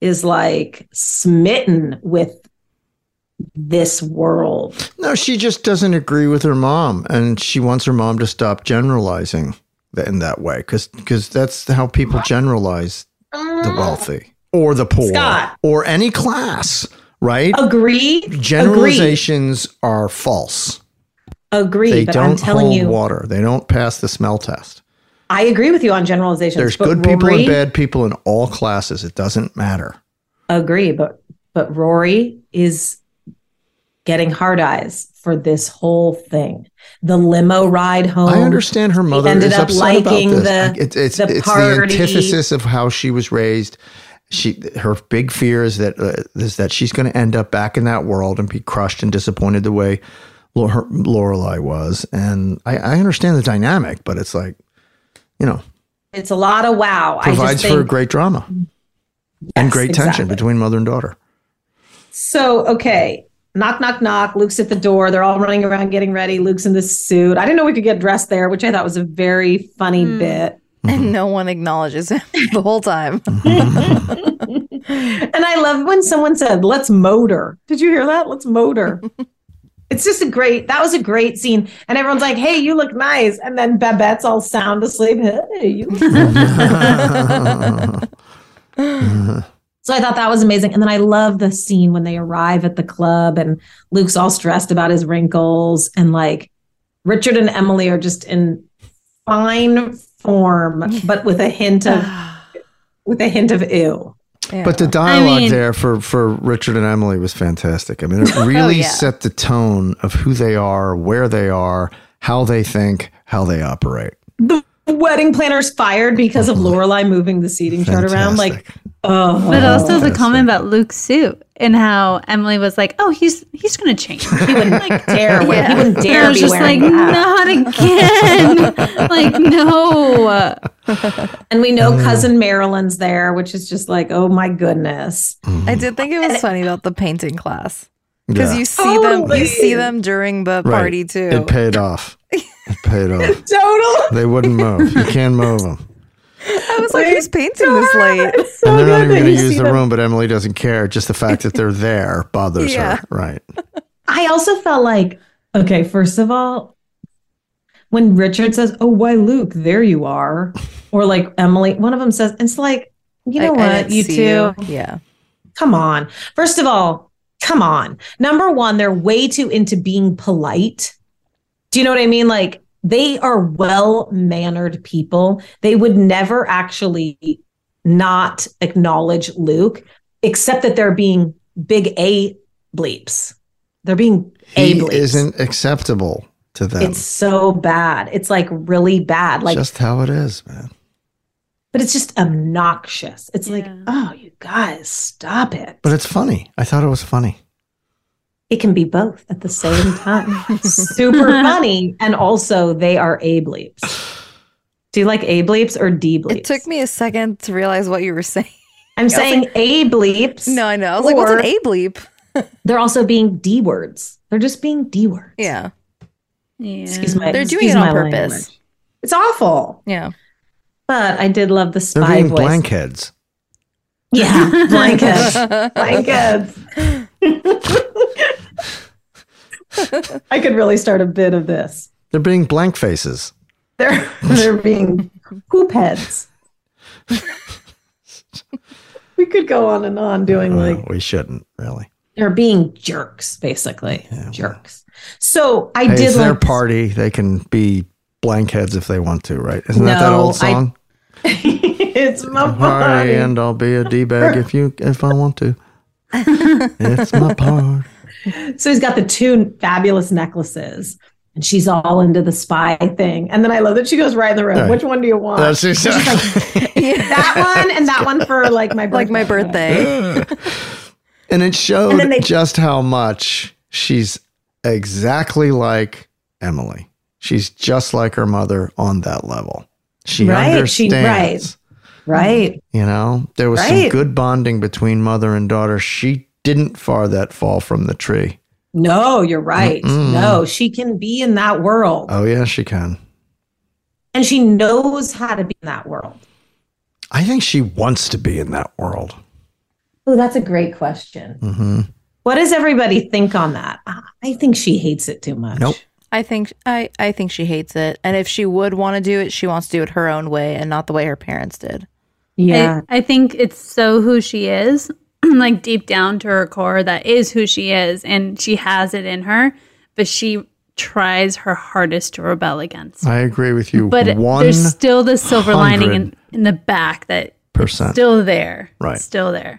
S5: is like smitten with this world.
S4: No, she just doesn't agree with her mom, and she wants her mom to stop generalizing in that way, because cuz that's how people generalize the uh, wealthy or the poor
S5: Scott.
S4: or any class, right?
S5: Agree.
S4: Generalizations are false.
S5: Agree.
S4: They
S5: but
S4: don't
S5: I'm telling
S4: hold
S5: you,
S4: water. They don't pass the smell test.
S5: I agree with you on generalizations.
S4: There's good people
S5: Rory,
S4: and bad people in all classes. It doesn't matter.
S5: Agree, but but Rory is getting hard eyes for this whole thing. The limo ride home.
S4: I understand her mother
S5: ended
S4: is
S5: up
S4: upset
S5: liking
S4: about this.
S5: the
S4: it's it's,
S5: the
S4: it's the antithesis of how she was raised. She her big fear is that uh, is that she's going to end up back in that world and be crushed and disappointed the way Lorelai was. And I, I understand the dynamic, but it's like you know
S5: It's a lot of wow. I
S4: provides
S5: just
S4: for
S5: think,
S4: great drama and great tension between mother and daughter.
S5: So, okay. Knock, knock, knock. Luke's at the door. They're all running around getting ready. Luke's in the suit. I didn't know we could get dressed there, which I thought was a very funny hmm. bit.
S7: And no one acknowledges him [laughs] the whole time. [laughs]
S5: And I love when someone said, let's motor. Did you hear that? Let's motor. [laughs] it's just a great, that was a great scene. And everyone's like, hey, you look nice. And then Babette's all sound asleep. Hey, you [laughs] So I thought that was amazing. And then I love the scene when they arrive at the club and Luke's all stressed about his wrinkles and like Richard and Emily are just in fine form, but with a hint of [sighs] with a hint of ew.
S4: But the dialogue
S5: mean-
S4: there for for Richard and Emily was fantastic. I mean, it [laughs] really oh,
S5: yeah.
S4: set the tone of who they are, where they are, how they think, how they operate.
S5: The wedding planner's fired because of mm-hmm. Lorelai moving the seating chart around. Like, oh,
S6: But also the comment about Luke's suit and how Emily was like, "Oh, he's he's gonna change. He wouldn't like [laughs]
S5: dare. wear- He wouldn't dare."
S6: And
S5: dare
S6: I was
S5: be
S6: just like,
S5: that.
S6: not again. [laughs] like no. [laughs]
S5: And we know cousin Marilyn's there, which is just like, oh my goodness. Mm-hmm.
S7: I did think it was funny about the painting class because
S4: Yeah.
S7: you see them, you see them during the party too.
S4: It paid off. It paid off.
S5: Total.
S4: They wouldn't move. You can't move them.
S7: I was like, who's painting this late?
S4: and they're not even going to use the
S5: them.
S4: room, but Emily doesn't care. Just the fact that they're there bothers
S7: Yeah.
S4: her. Right. [laughs]
S5: I also felt like, okay, first of all, when Richard says, Oh, why Luke, there you are. [laughs] Or like Emily, one of them says, it's like, you know
S7: I- I
S5: what,
S7: didn't
S5: you
S7: see
S5: two,
S7: Yeah.
S5: come on. First of all, come on. Number one, they're way too into being polite. Do you know what I mean? Like they are well mannered people. They would never actually not acknowledge Luke, except that they're being big A bleeps. They're being A
S4: He
S5: bleeps.
S4: isn't acceptable to them.
S5: It's so bad. It's like really bad. Like,
S4: just how it is, man.
S5: but it's just obnoxious. It's like, oh, you guys, stop it.
S4: But it's funny. I thought it was funny.
S5: It can be both at the same time. Super [laughs] funny, and also they are A bleeps. Do you like A bleeps or D bleeps?
S7: It took me a second to realize what you were saying.
S5: I'm [laughs]
S7: I
S5: saying
S7: like-
S5: A bleeps.
S7: No, I know. I was like, what's an A bleep? [laughs]
S5: They're also being D words. They're just being D words.
S7: Yeah.
S6: Yeah.
S5: Excuse my.
S7: They're doing it on purpose.
S5: language. It's awful.
S7: Yeah.
S5: But I did love the
S4: They're
S5: spy
S4: being
S5: voice.
S4: blankheads.
S5: Yeah, blankets. blankets. I could really start a bit of this.
S4: They're being blank faces.
S5: They're [laughs] they're being hoop heads. we could go on and on doing
S4: Well,
S5: like
S4: we shouldn't really.
S5: they're being jerks, basically jerks. So I
S4: hey,
S5: did
S4: it's their party. They can be blank heads if they want to, right? Isn't that that
S5: No,
S4: old
S5: I-
S4: song? [laughs]
S5: it's my
S4: party,
S5: party.
S4: and I'll be a d bag if you if I want to. [laughs] it's my party.
S5: So he's got the two fabulous necklaces. And she's all into the spy thing. And then I love that she goes right in the room.
S4: Right.
S5: Which one do you want?
S4: That's exactly. [laughs]
S5: that one and that one for like my birthday. [laughs]
S7: Like my birthday. [laughs]
S4: and it showed
S5: And they-
S4: just how much she's exactly like Emily. She's just like her mother on that level. She
S5: Right, she-
S4: understands.
S5: Right.
S4: You know, there was some good bonding between mother and daughter. She didn't far that fall from the tree.
S5: No, you're right.
S4: Mm-mm.
S5: No, she can be in that world.
S4: Oh yeah, she can.
S5: and she knows how to be in that world?
S4: I think she wants to be in that world.
S5: Oh, that's a great question.
S4: hmm
S5: What does everybody think on that? I think she hates it too much.
S4: Nope.
S7: I think I I think she hates it, and if she would want to do it, she wants to do it her own way and not the way her parents did.
S5: Yeah.
S6: I, I think it's so who she is, [clears throat] like deep down to her core, that is who she is, and she has it in her, but she tries her hardest to rebel against.
S4: I agree with you.
S6: But there's still the silver lining in, in the back that
S4: percent.
S6: still there.
S4: Right.
S6: Still there.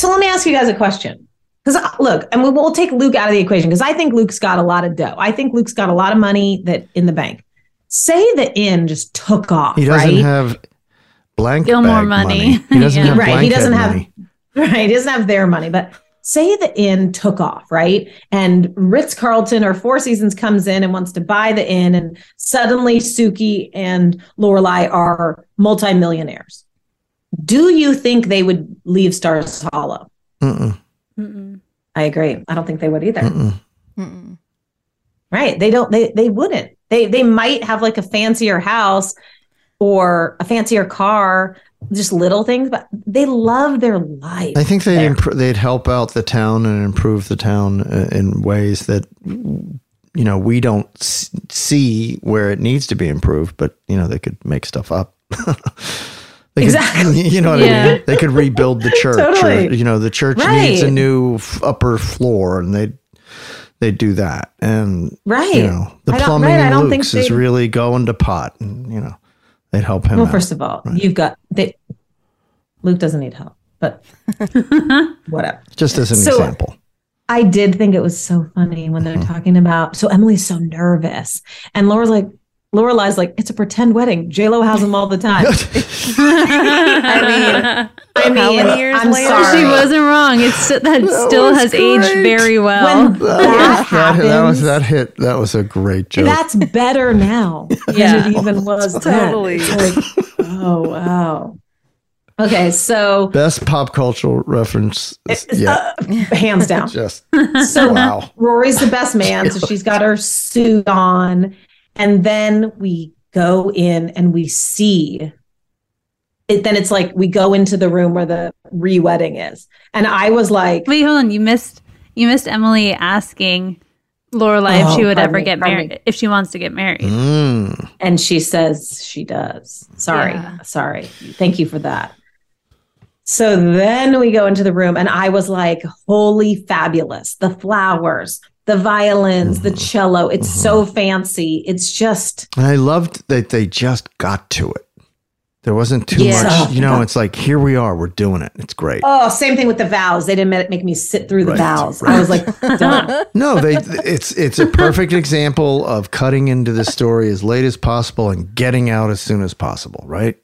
S5: So let me ask you guys a question. Because look, and we'll, we'll take Luke out of the equation because I think Luke's got a lot of dough. I think Luke's got a lot of money that in the bank. Say the inn just took off.
S4: He doesn't
S5: right?
S4: have blank
S6: Gilmore
S4: bag
S6: money.
S4: He doesn't
S6: Yeah. [laughs]
S4: have
S5: right. He doesn't have
S4: money. [laughs]
S5: right. He doesn't have their money, but say the inn took off, right? And Ritz Carlton or Four Seasons comes in and wants to buy the inn, and suddenly Suki and Lorelai are multimillionaires. Do you think they would leave Stars Hollow?
S4: Mm-mm.
S5: I agree. I don't think they would either.
S4: Mm-mm.
S5: Right. They don't they they wouldn't. They they might have like a fancier house or a fancier car, just little things, but they love their life.
S4: I think they'd impro- they'd help out the town and improve the town uh, in ways that you know we don't see where it needs to be improved, but you know they could make stuff up. [laughs] They
S5: Exactly.
S4: Could, [laughs] you know what I mean? They could rebuild the church.
S5: Totally.
S4: Or, you know, the church needs a new f- upper floor, and they they do that. And
S5: Right.
S4: you know, the plumbing
S5: right, I
S4: in
S5: don't think
S4: Luke's is really going to pot, and you know, they'd help him.
S5: well,
S4: out.
S5: first of all, you've got they, Luke doesn't need help, but [laughs] whatever.
S4: just as an
S5: So-
S4: example.
S5: I did think it was so funny when they're
S4: Mm-hmm.
S5: talking about. So Emily's so nervous, and Laura's like, Lorelai's like, it's a pretend wedding. J Lo has them all the time. [laughs] I mean, I mean,
S7: years
S5: I'm
S7: later?
S5: sorry.
S6: She wasn't wrong. It's that, still
S4: was
S6: has aged very well.
S5: When that
S4: that, that was that hit. That was a great joke.
S5: that's better now [laughs]
S6: Yeah.
S5: than it even was.
S7: Totally.
S5: It's like, oh wow. Okay, so
S4: Best pop cultural reference. yeah,
S5: uh, hands down.
S4: just
S5: So
S4: wow.
S5: Rory's the best man, so she's got her suit on, and then we go in and we see. It, then it's like we go into the room where the re-wedding is, and I was like,
S6: Wait, hold on. You missed you missed Emily asking Lorelai if
S5: Oh,
S6: she would ever
S5: me,
S6: get married
S5: me.
S6: if she wants to get married.
S4: Mm.
S5: and she says she does. Sorry,
S6: Yeah.
S5: sorry. Thank you for that. So then we go into the room, and I was like, "Holy fabulous! The flowers, the violins, the mm-hmm. cello. It's mm-hmm. so fancy. It's just
S4: And I loved that they just got to it. There wasn't too
S5: Yeah.
S4: much, you know. It's like here we are, we're doing it. It's great.
S5: oh, same thing with the vows. They didn't make make me sit through the
S4: Right,
S5: vows. I was like, done. [laughs]
S4: No, they it's it's a perfect [laughs] example of cutting into the story as late as possible and getting out as soon as possible. Right,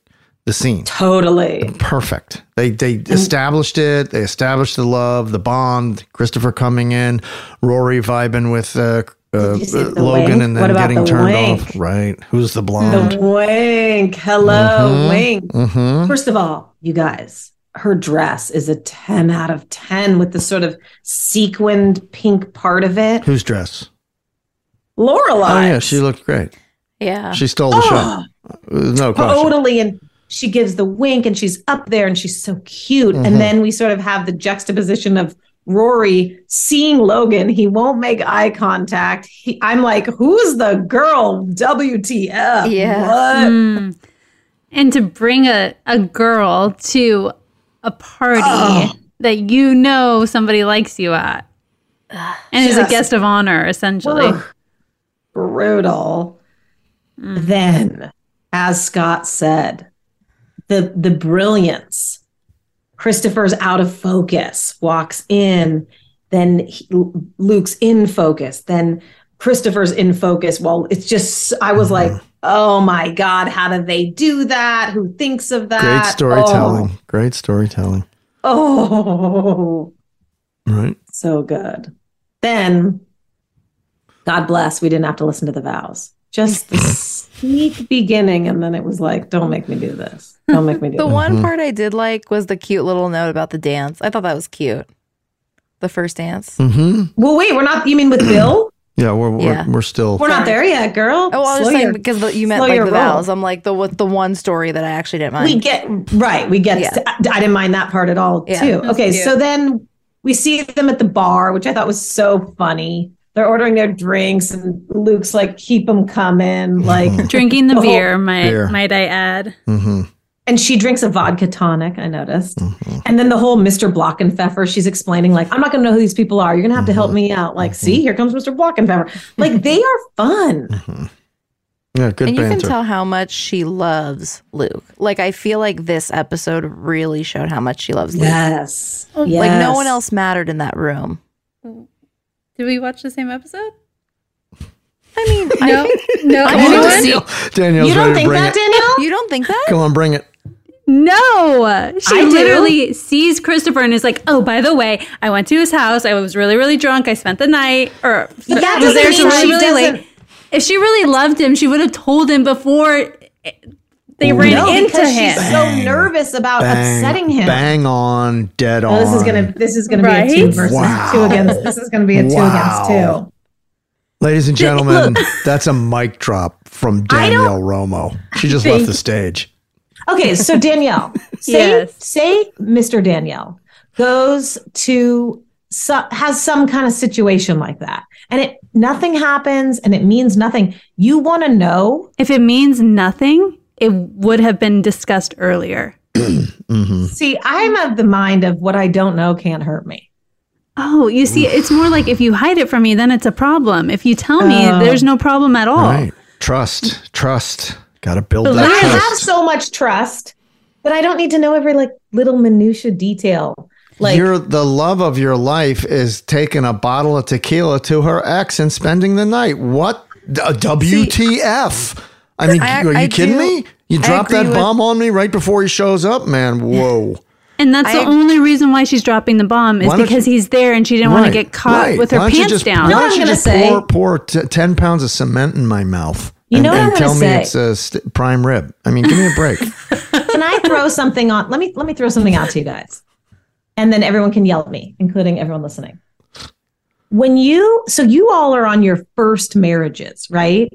S4: the scene.
S5: Totally.
S4: Perfect. They they established it. They established the love, the bond. Christopher coming in, Rory vibing with uh, uh,
S5: you
S4: Logan,
S5: wink?
S4: and then getting
S5: the
S4: turned
S5: wink?
S4: off. Right? Who's the blonde?
S5: The wink. Hello, wink.
S4: Mm-hmm.
S5: First of all, you guys, her dress is a 10 out of 10 with the sort of sequined pink part of it.
S4: Whose dress?
S5: Lorelai.
S4: Oh yeah, she looked great.
S7: Yeah.
S4: She stole the show. No question.
S5: totally. And she gives the wink and she's up there and she's so cute.
S4: Mhm.
S5: And then we sort of have the juxtaposition of Rory seeing Logan. He won't make eye contact. He, I'm like, who's the girl? WTF?
S7: Yeah.
S5: What?
S6: Mm. And to bring a, a girl to a party
S5: Oh.
S6: that you know somebody likes you at. And is a guest of honor, essentially.
S5: Ugh. brutal. Then, as Scott said, the the brilliance. Christopher's out of focus, walks in, then he- Luke's in focus, then Christopher's in focus. Well, it's just I was like, mm-hmm. oh my god, how do they do that? Who thinks of that?
S4: Great storytelling. Oh. Great storytelling.
S5: Oh, oh
S4: Right.
S5: so good. Then, God bless, we didn't have to listen to the vows. Just the [laughs] sneak beginning, and then it was like, "Don't make me do this. Don't make me do [laughs]
S7: The
S5: this."
S7: one part I did like was the cute little note about the dance. I thought that was cute. The first dance.
S4: Mm-hmm.
S5: Well, wait, we're not. You mean with Bill? [clears throat]
S4: Yeah, we're we're,
S7: Yeah.
S4: we're still.
S5: We're not there yet, girl.
S7: Oh, I was just saying
S5: your-
S7: because the, you meant
S5: slow
S7: like the
S5: roll.
S7: vows. I'm like the what the one story that I actually didn't mind.
S5: We get right. We get.
S7: Yeah.
S5: I, I didn't mind that part at all,
S7: Yeah,
S5: too. Okay,
S7: cute.
S5: so then we see them at the bar, which I thought was so funny. They're ordering their drinks, and Luke's like, "Keep them coming!" Mm-hmm. Like [laughs]
S6: Drinking the
S5: whole-
S6: beer, might
S4: Beer.
S6: might I add.
S4: Mm-hmm.
S5: And she drinks a vodka tonic, I noticed. Mm-hmm. And then the whole Mr. Blockenpfeffer, she's explaining, like, I'm not going to know who these people are. You're going to have to help mm-hmm. me out. Like, see, here comes Mr. Blockenpfeffer. Like, they are fun.
S4: Yeah, good
S7: and you can tell how much she loves Luke. Like I feel like this episode really showed how much she loves Luke.
S5: Yes.
S7: Oh, like no one else mattered in that room.
S6: Did we watch the same episode?
S7: I mean,
S6: No, [laughs] no.
S7: I
S6: anyone?
S7: don't
S4: Danielle's
S5: You don't
S4: ready to
S5: think
S4: bring
S5: that,
S4: it.
S5: Danielle?
S7: You don't think that?
S4: Come on, bring it.
S6: No, she
S5: I do.
S6: literally sees Christopher and is like, "Oh, by the way, I went to his house. I was really, really drunk. I spent the night, or
S5: But that
S6: was
S5: doesn't
S6: there
S5: mean
S6: till really,
S5: she
S6: really
S5: doesn't-
S6: late." If she really loved him, she would have told him before they ran
S5: no,
S6: into
S5: because
S6: him.
S5: she's so nervous about
S4: Bang,
S5: upsetting him.
S4: Bang on, dead
S5: Oh,
S4: on.
S5: this is gonna this is gonna
S6: Right?
S5: be a two versus
S4: Wow.
S5: two against this is gonna be a two
S4: Wow.
S5: against two.
S4: Ladies and gentlemen, that's a mic drop from Danielle Romo. She just
S6: Thank
S4: left the stage.
S5: Okay, so Danielle, [laughs] say
S6: Yes.
S5: say Mr. Danielle goes to so, has some kind of situation like that, and it nothing happens, and it means nothing. You want to know?
S6: if it means nothing, it would have been discussed earlier. [clears throat]
S4: Mhm.
S5: See, I'm of the mind of what I don't know can't hurt me.
S6: Oh, you see, it's more like if you hide it from me, then it's a problem. If you tell me,
S5: Oh.
S6: there's no problem at all.
S4: Right. Trust. Trust. Got to build
S5: But
S4: that
S5: I have so much trust that I don't need to know every like little minutia detail. Like
S4: Your the love of your life is taking a bottle of tequila to her ex and spending the night. What? D- uh, WTF? I mean,
S7: I-
S4: are you
S7: I
S4: kidding
S7: do-
S4: me? You drop that
S7: agree with-
S4: bomb on me right before he shows up, man. Whoa.
S6: And that's the only reason why she's dropping the bomb is because
S4: you-
S6: he's there and she didn't want to get caught
S4: right.
S6: with her
S4: Why don't
S6: pants
S4: just-
S6: down.
S4: Why
S5: know what
S4: don't
S5: I'm
S4: you
S5: gonna
S4: just
S5: say?
S4: pour, pour t- 10 pounds of cement in my mouth?
S5: You know
S4: and,
S5: what
S4: and
S5: I'm
S4: tell
S5: gonna
S4: me
S5: say?
S4: it's a st- prime rib. I mean, give me a break. [laughs]
S5: can I throw something on? Let me let me throw something out to you guys, and then everyone can yell at me, including everyone listening. When you so you all are on your first marriages, right?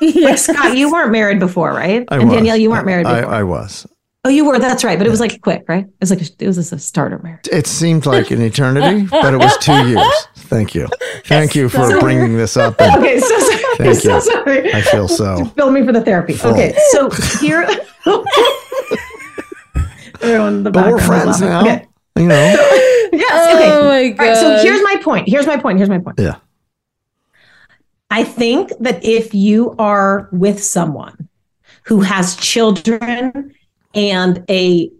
S5: [laughs] Like Scott, you weren't married before, right?
S4: I
S5: and
S4: was.
S5: Danielle, you weren't married
S4: I,
S5: before.
S4: I was.
S5: oh, you were. That's right. But it was like quick, right? It was like a, it was just a starter marriage.
S4: It seemed like an eternity, but it was two [laughs] years. Thank you. Thank you for
S5: So-
S4: bringing this up. and
S5: Okay, so sorry.
S4: Thank
S5: so
S4: you.
S5: sorry.
S4: I feel so.
S5: Bill me for the therapy.
S4: Full.
S5: Okay, so here. [laughs] Everyone in the
S4: But we're friends now.
S5: Okay.
S4: You know?
S5: Yes. Okay.
S6: Oh my
S5: All right, so here's my point. Here's my point. Here's my point.
S4: Yeah.
S5: I think that if you are with someone who has children and a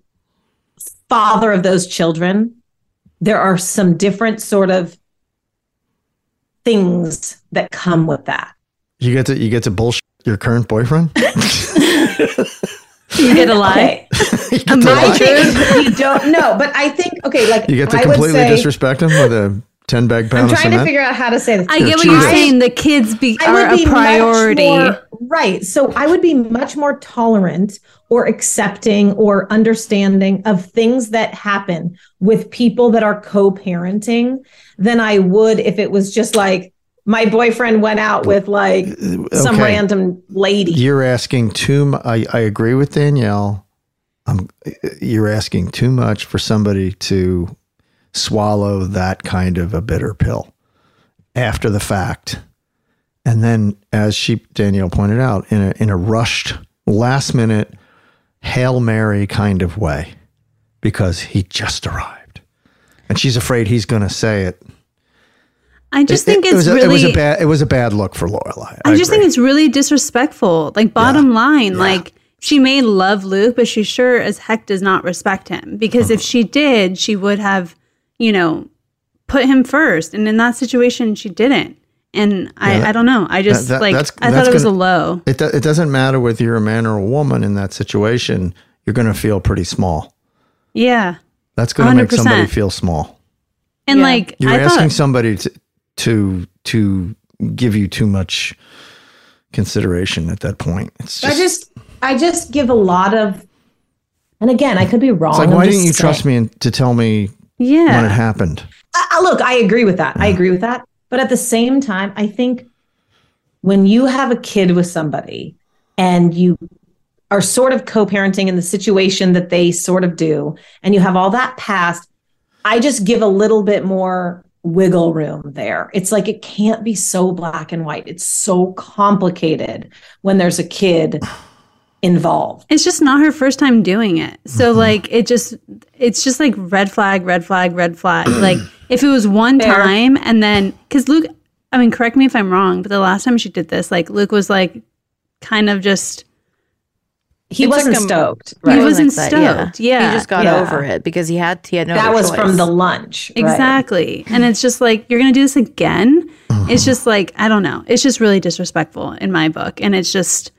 S5: father of those children, there are some different sort of things that come with that.
S4: You get to you get to bullshit your current boyfriend.
S6: You get a lie.
S5: Okay.
S4: you get to [laughs]
S5: I
S4: lie?
S5: think you don't know, but I think okay, like
S4: You get to
S5: I would
S4: completely
S5: say,
S4: disrespect him with a ten bag
S5: I'm
S4: pound of
S5: trying to figure out how to say this.
S6: I get what you're saying. The kids be,
S5: I
S6: are
S5: would be
S6: a priority.
S5: More, right. So I would be much more tolerant or accepting or understanding of things that happen with people that are co parenting than I would if it was just like my boyfriend went out with like some
S4: Okay.
S5: random lady.
S4: You're asking too. mu- I I agree with Danielle. I'm, you're asking too much for somebody to swallow that kind of a bitter pill after the fact, and then, as she Danielle pointed out, in a in a rushed, last minute, hail mary kind of way, because he just arrived, and she's afraid he's going to say it.
S6: I just
S4: It-
S6: think
S4: it,
S6: it's
S4: was a, it was a bad it was a bad look for Lorelai.
S6: I just
S4: agree.
S6: think it's really disrespectful. Like bottom line, like she may love Luke, but she sure as heck does not respect him. Because
S4: Uh-huh.
S6: if she did, she would have, you know, put him first. And in that situation, she didn't. And I,
S4: Yeah, that-
S6: I don't know. I just
S4: That- that-
S6: like
S4: that's-
S6: I thought it was
S4: gonna-
S6: a low.
S4: It, do, it doesn't matter whether you're a man or a woman in that situation. You're going to feel pretty small.
S6: Yeah.
S4: That's going to make somebody feel small.
S6: And like
S4: You're
S6: I
S4: asking
S6: thought
S4: somebody to to to give you too much consideration at that point. It's just,
S5: I
S4: just,
S5: just I just give a lot of and again, I could be wrong.
S4: it's like
S5: I'm
S4: why didn't you trust me in, to tell me
S6: Yeah.
S4: when it happened?
S5: Uh, look, I agree with that. I agree with that. But at the same time, I think when you have a kid with somebody and you are sort of co-parenting in the situation that they sort of do, and you have all that past, I just give a little bit more wiggle room there. It's like it can't be so black and white. It's so complicated when there's a kid involved.
S6: it's just not her first time doing it. So mm-hmm. like it just it's just like red flag, red flag, red flag. [clears throat] like if it was one
S5: Fair.
S6: time and then cuz Luke I mean correct me if I'm wrong, but the last time she did this like Luke was like kind of just
S5: He wasn't
S7: him-
S5: stoked.
S6: He wasn't
S7: that,
S6: stoked. Yeah.
S7: he just got
S5: Yeah.
S7: over it because he had he had no.
S5: that
S7: other
S5: was from the lunch. right?
S6: Exactly. And it's just like you're going to do this again? Mm-hmm. It's just like I don't know. It's just really disrespectful in my book and it's just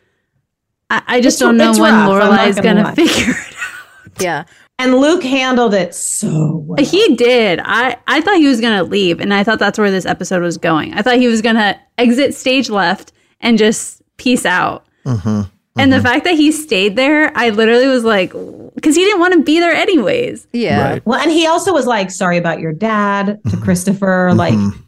S6: I, I just
S5: It's-
S6: don't know when
S5: rough, I'm
S6: Lorelai's
S5: gonna lie.
S6: figure it out.
S7: Yeah,
S5: And Luke handled it so well.
S6: He did. I, I thought he was going to leave, and I thought that's where this episode was going. I thought he was going to exit stage left and just peace out.
S4: Mm-hmm.
S6: And the mm-hmm. fact that he stayed there, I literally was like, because he didn't want to be there anyways.
S7: yeah.
S4: Right.
S5: Well, and he also was like, sorry about your dad to mm-hmm. Christopher. Like, mm-hmm.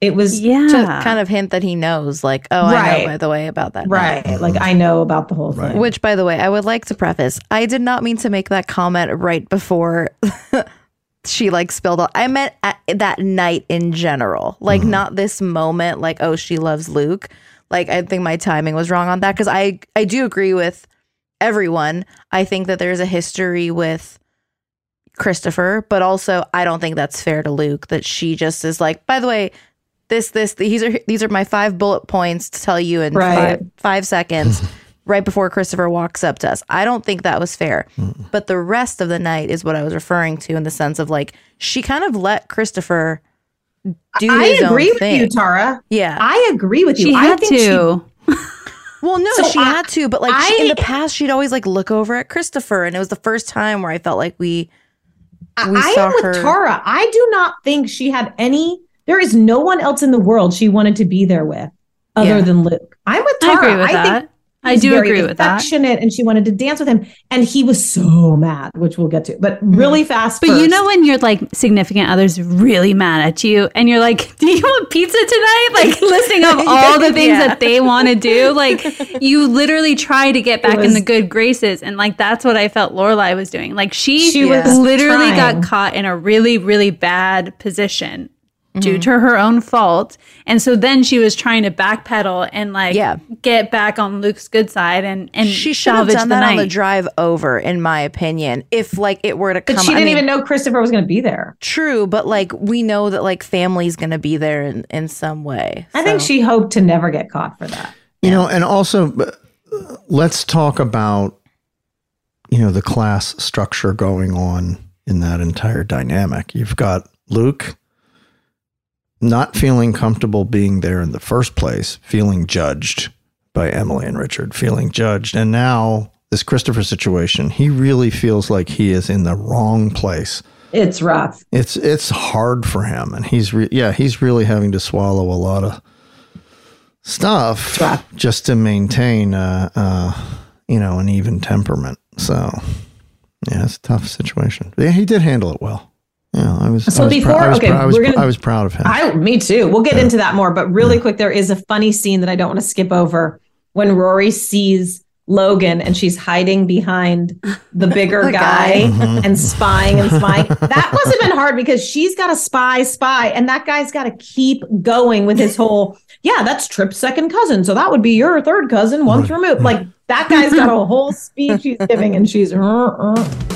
S5: It was
S6: Yeah.
S7: To kind of hint that he knows, like, oh, I know, by the way, about that.
S5: right. Like, I know about the whole thing.
S7: Which, by the way, I would like to preface. I did not mean to make that comment right before [laughs] she like spilled all. I meant at, that night in general, like mm-hmm. not this moment. Like, oh, she loves Luke. Like, I think my timing was wrong on that because I I do agree with everyone. I think that there's a history with Christopher, but also I don't think that's fair to Luke that she just is like, by the way, this, this, these are these are my five bullet points to tell you in
S5: Right.
S7: five, five [laughs] seconds. right before Christopher walks up to us. I don't think that was fair. But the rest of the night is what I was referring to in the sense of like she kind of let Christopher do
S5: I
S7: his
S5: agree
S7: own
S5: with
S7: thing.
S5: you, Tara.
S7: Yeah.
S5: I agree with you.
S6: She
S5: I
S6: had
S5: think she-
S6: to. [laughs]
S7: Well, no,
S5: So
S7: she
S5: I-
S7: had to, but like she, in the past, she'd always like look over at Christopher, and it was the first time where I felt like we we
S5: I
S7: saw
S5: am with
S7: her.
S5: Tara. I do not think she had any. There is no one else in the world she wanted to be there with, other
S7: Yeah.
S5: than Luke. I'm with
S6: I agree with
S5: think
S6: that. I do agree with that.
S5: affectionate, and she wanted to dance with him, and he was so mad, which we'll get to. But mm-hmm. really fast.
S6: But you know when your like significant other's really mad at you and you're like, "Do you want pizza tonight?" Like [laughs] listing of all the things
S7: Yeah.
S6: that they want to do, like you literally try to get back in the good graces, and like that's what I felt Lorelai was doing. Like she,
S5: She was
S6: literally
S5: trying.
S6: got caught in a really really bad position.
S5: Mm-hmm.
S6: Due to her own fault. And so then she was trying to backpedal and like
S7: Yeah.
S6: get back on Luke's good side and, and
S7: She should have done
S6: the
S7: that
S6: night.
S7: on the drive over, in my opinion. If like it were to come,
S5: but she didn't
S7: mean,
S5: even know Christopher was going to be there.
S7: True, but like we know that like family's gonna be there in, in some way.
S5: I think she hoped to never get caught for that.
S4: You know, and also let's talk about you know the class structure going on in that entire dynamic. You've got Luke not feeling comfortable being there in the first place, feeling judged by Emily and Richard, feeling judged, and now this Christopher situation, he really feels like he is in the wrong place.
S5: It's rough.
S4: It's it's hard for him, and he's re- yeah he's really having to swallow a lot of stuff just to maintain uh, uh you know an even temperament. So yeah, it's a tough situation. But yeah, he did handle it well. Yeah, I was.
S5: So
S4: I was
S5: before-
S4: I was,
S5: okay,
S4: I was,
S5: we're gonna-
S4: I was proud of him.
S5: I, me too. We'll get into that more, but really quick, there is a funny scene that I don't want to skip over when Rory sees Logan and she's hiding behind the bigger [laughs]
S7: The
S5: guy,
S7: guy.
S5: and spying and spying. That must have been hard because she's got to spy, spy, and that guy's got to keep going with his whole. Yeah, that's Trip's second cousin, so that would be your third cousin once removed. Like that guy's got a whole speech he's giving, and she's. Uh, uh.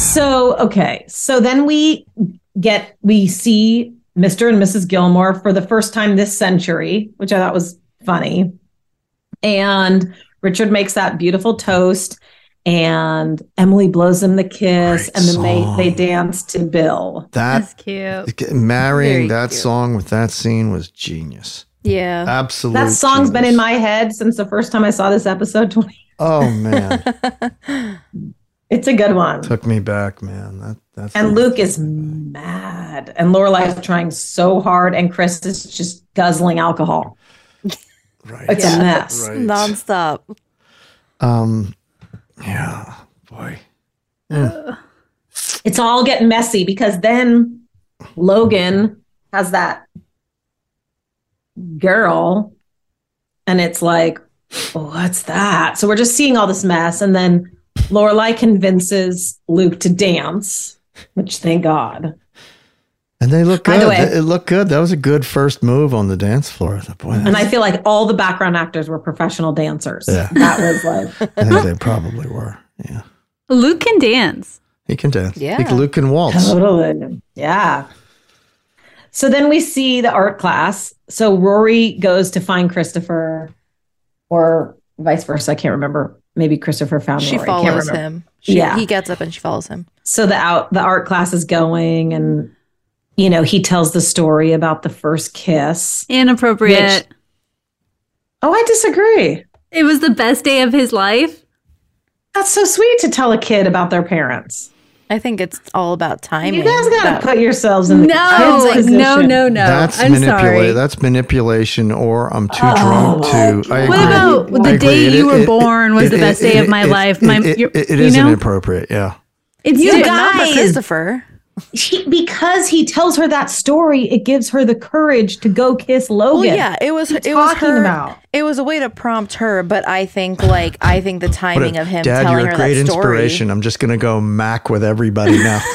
S5: So, okay. So then we get, we see Mr. and Mrs. Gilmore for the first time this century, which I thought was funny. And Richard makes that beautiful toast, and Emily blows him the kiss, and then
S4: song.
S5: they, they dance to Bill.
S4: That
S6: cute.
S4: marrying
S5: Very
S4: that
S5: cute.
S4: song with that scene was genius.
S7: Yeah.
S4: Absolutely.
S5: That song's been in my head since the first time I saw this episode 20.
S4: Oh man, [laughs]
S5: It's a good one.
S4: took me back, man. That that's
S5: And Luke is mad, and Lorelai's trying so hard, and Chris is just guzzling alcohol.
S4: Right.
S5: It's a mess.
S4: Right.
S7: Nonstop.
S4: Um, yeah, boy.
S5: It's all getting messy because then Logan has that girl, and it's like, what's that? So we're just seeing all this mess, and then Lorelai convinces Luke to dance, which thank God.
S4: And they look good.
S5: the way-
S4: it looked good. That was a good first move on the dance floor. I thought, boy,
S5: And I feel like all the background actors were professional dancers.
S4: Yeah.
S5: That was like [laughs]
S4: I think they probably were. Yeah,
S6: Luke can dance.
S4: he can dance.
S5: Yeah.
S4: He Luke can waltz.
S5: Totally. Yeah. So then we see the art class. So Rory goes to find Christopher, or vice versa. I can't remember. Maybe Christopher found her.
S7: She
S5: Rory.
S7: Follows him. She,
S5: yeah.
S7: He gets up and she follows him.
S5: so the out the art class is going, and you know he tells the story about the first kiss.
S6: Inappropriate.
S5: Which- oh, I disagree.
S6: It was the best day of his life.
S5: That's so sweet to tell a kid about their parents.
S7: I think it's all about timing.
S5: You guys got
S7: That-
S5: to put yourselves in the
S6: No,
S5: kid's
S6: no,
S5: position.
S6: no, no.
S4: That's
S6: I'm
S4: manipulation. That's manipulation, or I'm too
S5: Oh,
S4: drunk to. I
S6: What
S4: agree.
S6: about the
S4: I agree.
S6: day
S4: It-
S6: you were
S4: it-
S6: born was
S4: it-
S6: the
S4: it-
S6: best day
S4: it-
S6: of my
S4: it-
S6: life? My,
S4: it-
S6: you're-
S4: it- it
S6: you know?
S4: inappropriate. Yeah.
S6: It's
S5: You
S6: just-
S7: Not for
S5: guys.
S7: Christopher.
S5: He, because he tells her that story, it gives her the courage to go kiss Logan.
S7: Well, yeah, it was.
S5: What
S7: It
S5: you
S7: was
S5: talking
S7: her.
S5: about.
S7: It was a way to prompt her, but I think like I think the
S4: What a-
S7: timing of him
S4: Dad,
S7: telling
S4: you're
S7: her
S4: a great
S7: that story.
S4: inspiration. I'm just going to go mac with everybody now. [laughs]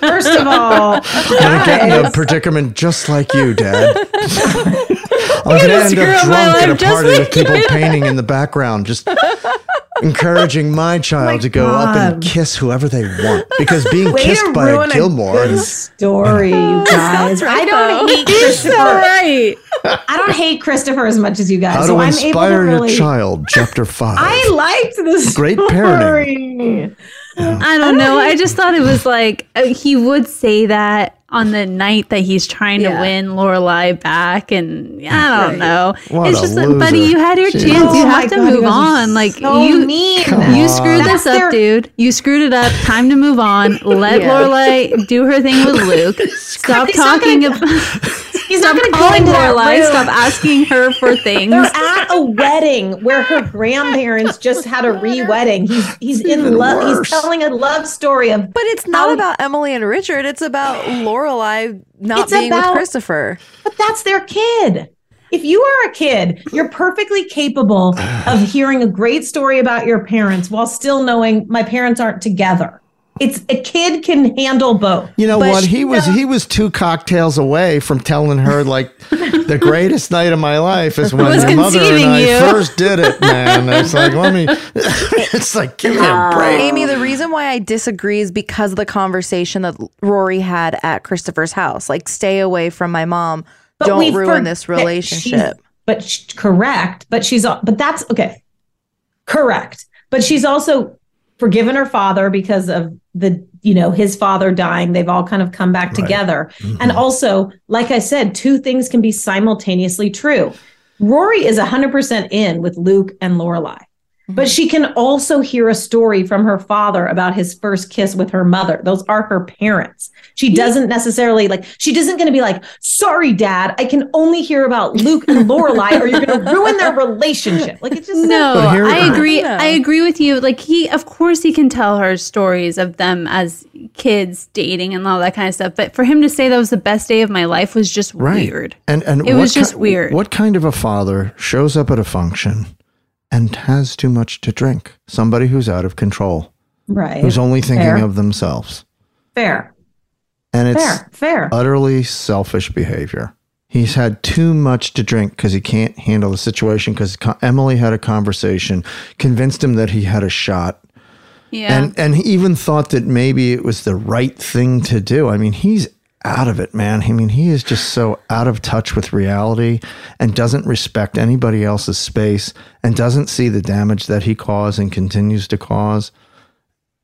S5: First of all,
S4: I'm going to get in a predicament just like you, Dad. [laughs] I'm going to end up
S6: up
S4: drunk at a party
S6: like
S4: with people
S6: you.
S4: painting in the background, just [laughs] encouraging my child to go up and kiss whoever they want. Because being
S5: way
S4: kissed by a Gilmore
S5: good
S4: is
S5: story, [laughs] you [laughs] guys. I don't hate Christopher.
S6: right.
S5: I don't hate Christopher as much as you guys.
S4: how
S5: so
S4: to
S5: I'm able to
S4: inspire
S5: really.
S4: your child, chapter five.
S5: I liked this
S4: Great parenting.
S6: I don't know. I just thought it was like uh, he would say that on the night that he's trying to win Lorelai back, and I don't know.
S4: What
S6: it's
S4: a
S6: just, that, buddy, you had your
S4: Jeez.
S6: chance.
S5: Oh
S6: you have to
S5: God,
S6: move
S5: guys are
S6: on. Like
S5: so
S6: you,
S5: mean.
S4: Come
S6: you
S4: on.
S6: screwed
S5: That's
S6: this up,
S5: their-
S6: dude. You screwed it up. Time to move on. Let
S7: Yeah.
S6: Lorelai do her thing with Luke. [laughs] Stop talking
S5: gonna-
S6: about. [laughs]
S5: He's
S6: Stop
S5: not going to go
S6: calling
S5: into that
S6: Lorelai.
S5: room.
S6: Stop asking her for things.
S5: They're at a wedding where her grandparents just had a re-wedding. He's he's in love.
S4: worse.
S5: He's telling a love story of.
S7: But it's not
S5: How-
S7: about Emily and Richard. It's about Lorelai not being
S5: about-
S7: with Christopher.
S5: But that's their kid. If you are a kid, you're perfectly capable of hearing a great story about your parents while still knowing my parents aren't together. It's a kid can handle both.
S4: You know what? He was he was two cocktails away from telling her like [laughs] the greatest night of my life is when
S6: Was
S4: your mother and
S6: conceiving
S4: I
S6: you.
S4: first did it, [laughs] man. It's like let me. [laughs] It's like give me a break.
S7: Amy, the reason why I disagree is because of the conversation that Rory had at Christopher's house. Like, stay away from my mom.
S5: But
S7: Don't ruin
S5: forget
S7: this
S5: she's-
S7: relationship.
S5: But sh- correct. But she's al- but that's okay. Correct. But she's also forgiven her father because of the you know his father dying. They've all kind of come back together. Mm-hmm. And also like i said two things can be simultaneously true. Rory is 100% in with luke and lorelai but she can also hear a story from her father about his first kiss with her mother those are her parents she doesn't necessarily like she isn't going to be like sorry dad i can only hear about luke and lorelai or you're going to ruin their relationship like it's just
S6: No, I agree.
S5: I
S6: I agree with you. Like he, of course, he can tell her stories of them as kids dating and all that kind of stuff. But for him to say that was the best day of my life was just
S4: Right.
S6: weird.
S4: And and
S6: It was just
S4: ki-
S6: weird.
S4: What kind of a father shows up at a function and has too much to drink? Somebody who's out of control,
S5: right
S4: who's only thinking
S5: Fair.
S4: of themselves,
S5: fair
S4: and it's
S5: fair fair
S4: utterly selfish behavior. He's had too much to drink because he can't handle the situation. Because Emily had a conversation, convinced him that he had a shot,
S6: Yeah.
S4: and and he even thought that maybe it was the right thing to do. I mean, he's out of it, man. I mean, he is just so out of touch with reality and doesn't respect anybody else's space and doesn't see the damage that he caused and continues to cause.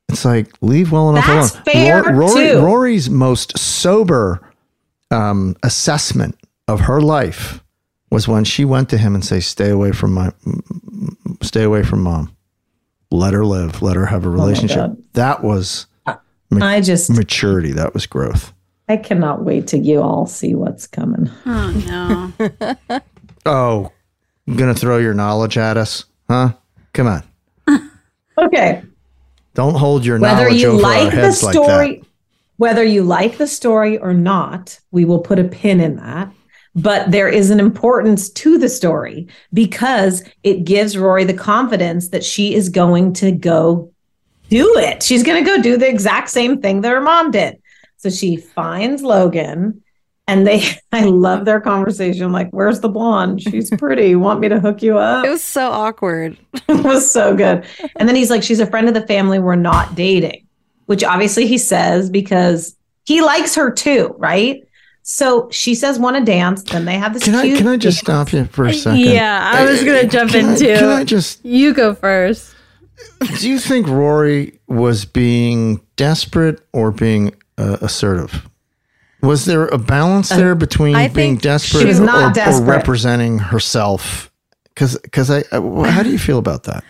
S4: It's like leave well enough
S5: That's
S4: alone.
S5: fair,
S4: Rory,
S5: too.
S4: Rory's most sober um, assessment of her life was when she went to him and say, "Stay away from my, stay away from mom. Let her live. Let her have a relationship."
S5: God.
S4: that was ma-
S5: I just-
S4: maturity. That was growth.
S5: I cannot wait till you all see what's coming
S6: Oh no. [laughs]
S4: Oh, you gonna throw your knowledge at us, huh? Come on. [laughs]
S5: okay
S4: Don't hold your
S5: whether
S4: knowledge
S5: you
S4: over our
S5: like the
S4: heads like
S5: story
S4: that.
S5: whether you like the story or not we will put a pin in that but there is an importance to the story because it gives rory the confidence that she is going to go do it she's going to go do the exact same thing that her mom did so she finds logan and they [laughs] i love their conversation like where's the blonde she's pretty want me to hook you up
S7: It was so awkward. [laughs]
S5: it was so good. And then he's like, she's a friend of the family. We're not dating, which obviously he says because he likes her too, right? So she says, want to dance. Then they have this
S4: Can I can I just
S5: dance.
S4: stop you for a second?
S6: Yeah, I was gonna jump
S4: Can I-
S6: into.
S4: Can I just?
S6: You go first.
S4: Do you think Rory was being desperate or being uh, assertive? Was there a balance there uh, between
S7: I
S4: being desperate
S5: she was
S4: or,
S5: not
S4: or
S5: desperate.
S4: representing herself? Because because I, uh, I how do you feel about that?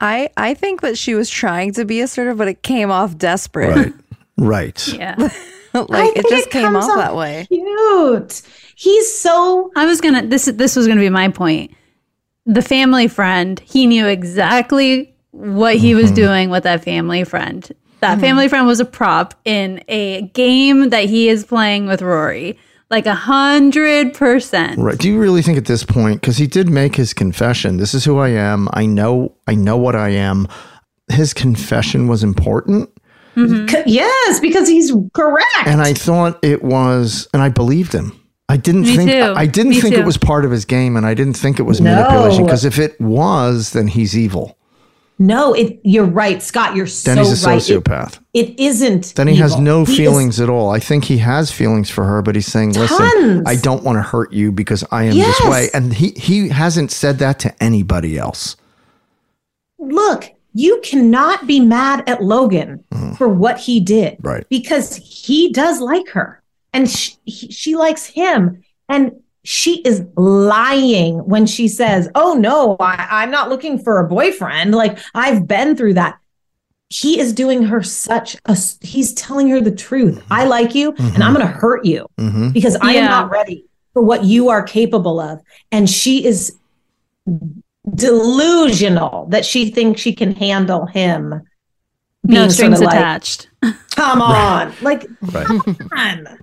S7: I I think that she was trying to be assertive, but it came off desperate.
S4: Right, right. [laughs]
S6: Yeah. [laughs]
S5: I
S7: like it
S5: think
S7: just came
S5: comes
S7: off that way.
S5: Cute. He's so
S6: I was gonna this this was gonna be my point. The family friend, he knew exactly what he was mm-hmm. doing with that family friend. That mm-hmm. family friend was a prop in a game that he is playing with Rory. Like a hundred percent.
S4: Right. Do you really think at this point, because he did make his confession, this is who I am. I know I know what I am. His confession was important. Mm-hmm.
S5: c- yes, because he's correct.
S4: And I thought it was and I believed him. I didn't
S6: Me
S4: think
S6: too.
S4: I didn't
S6: Me
S4: think
S6: too.
S4: it was part of his game and I didn't think it was
S5: No.
S4: manipulation. Because if it was, then he's evil.
S5: No, it you're right, Scott. You're
S4: Then
S5: so
S4: he's a
S5: right. It-
S4: sociopath.
S5: it isn't.
S4: then he has no
S5: He is-
S4: feelings at all. I think he has feelings for her, but he's saying, "Listen,
S5: Tons.
S4: I don't want to hurt you because I am
S5: Yes.
S4: this way." And he he hasn't said that to anybody else.
S5: look, you cannot be mad at Logan for what he did.
S4: Mm. Right.
S5: Because he does like her and she, he, she likes him. And she is lying when she says, Oh, no, I, I'm not looking for a boyfriend. Like, I've been through that. He is doing her such a, he's telling her the truth. I like you and I'm going to hurt you
S4: Mhm.
S5: because I
S6: Yeah.
S5: am not ready for what you are capable of. And she is delusional that she thinks she can handle him.
S6: No
S5: being sort
S6: strings
S5: of like,
S6: attached.
S5: Come on. Like,
S4: Right.
S5: come on.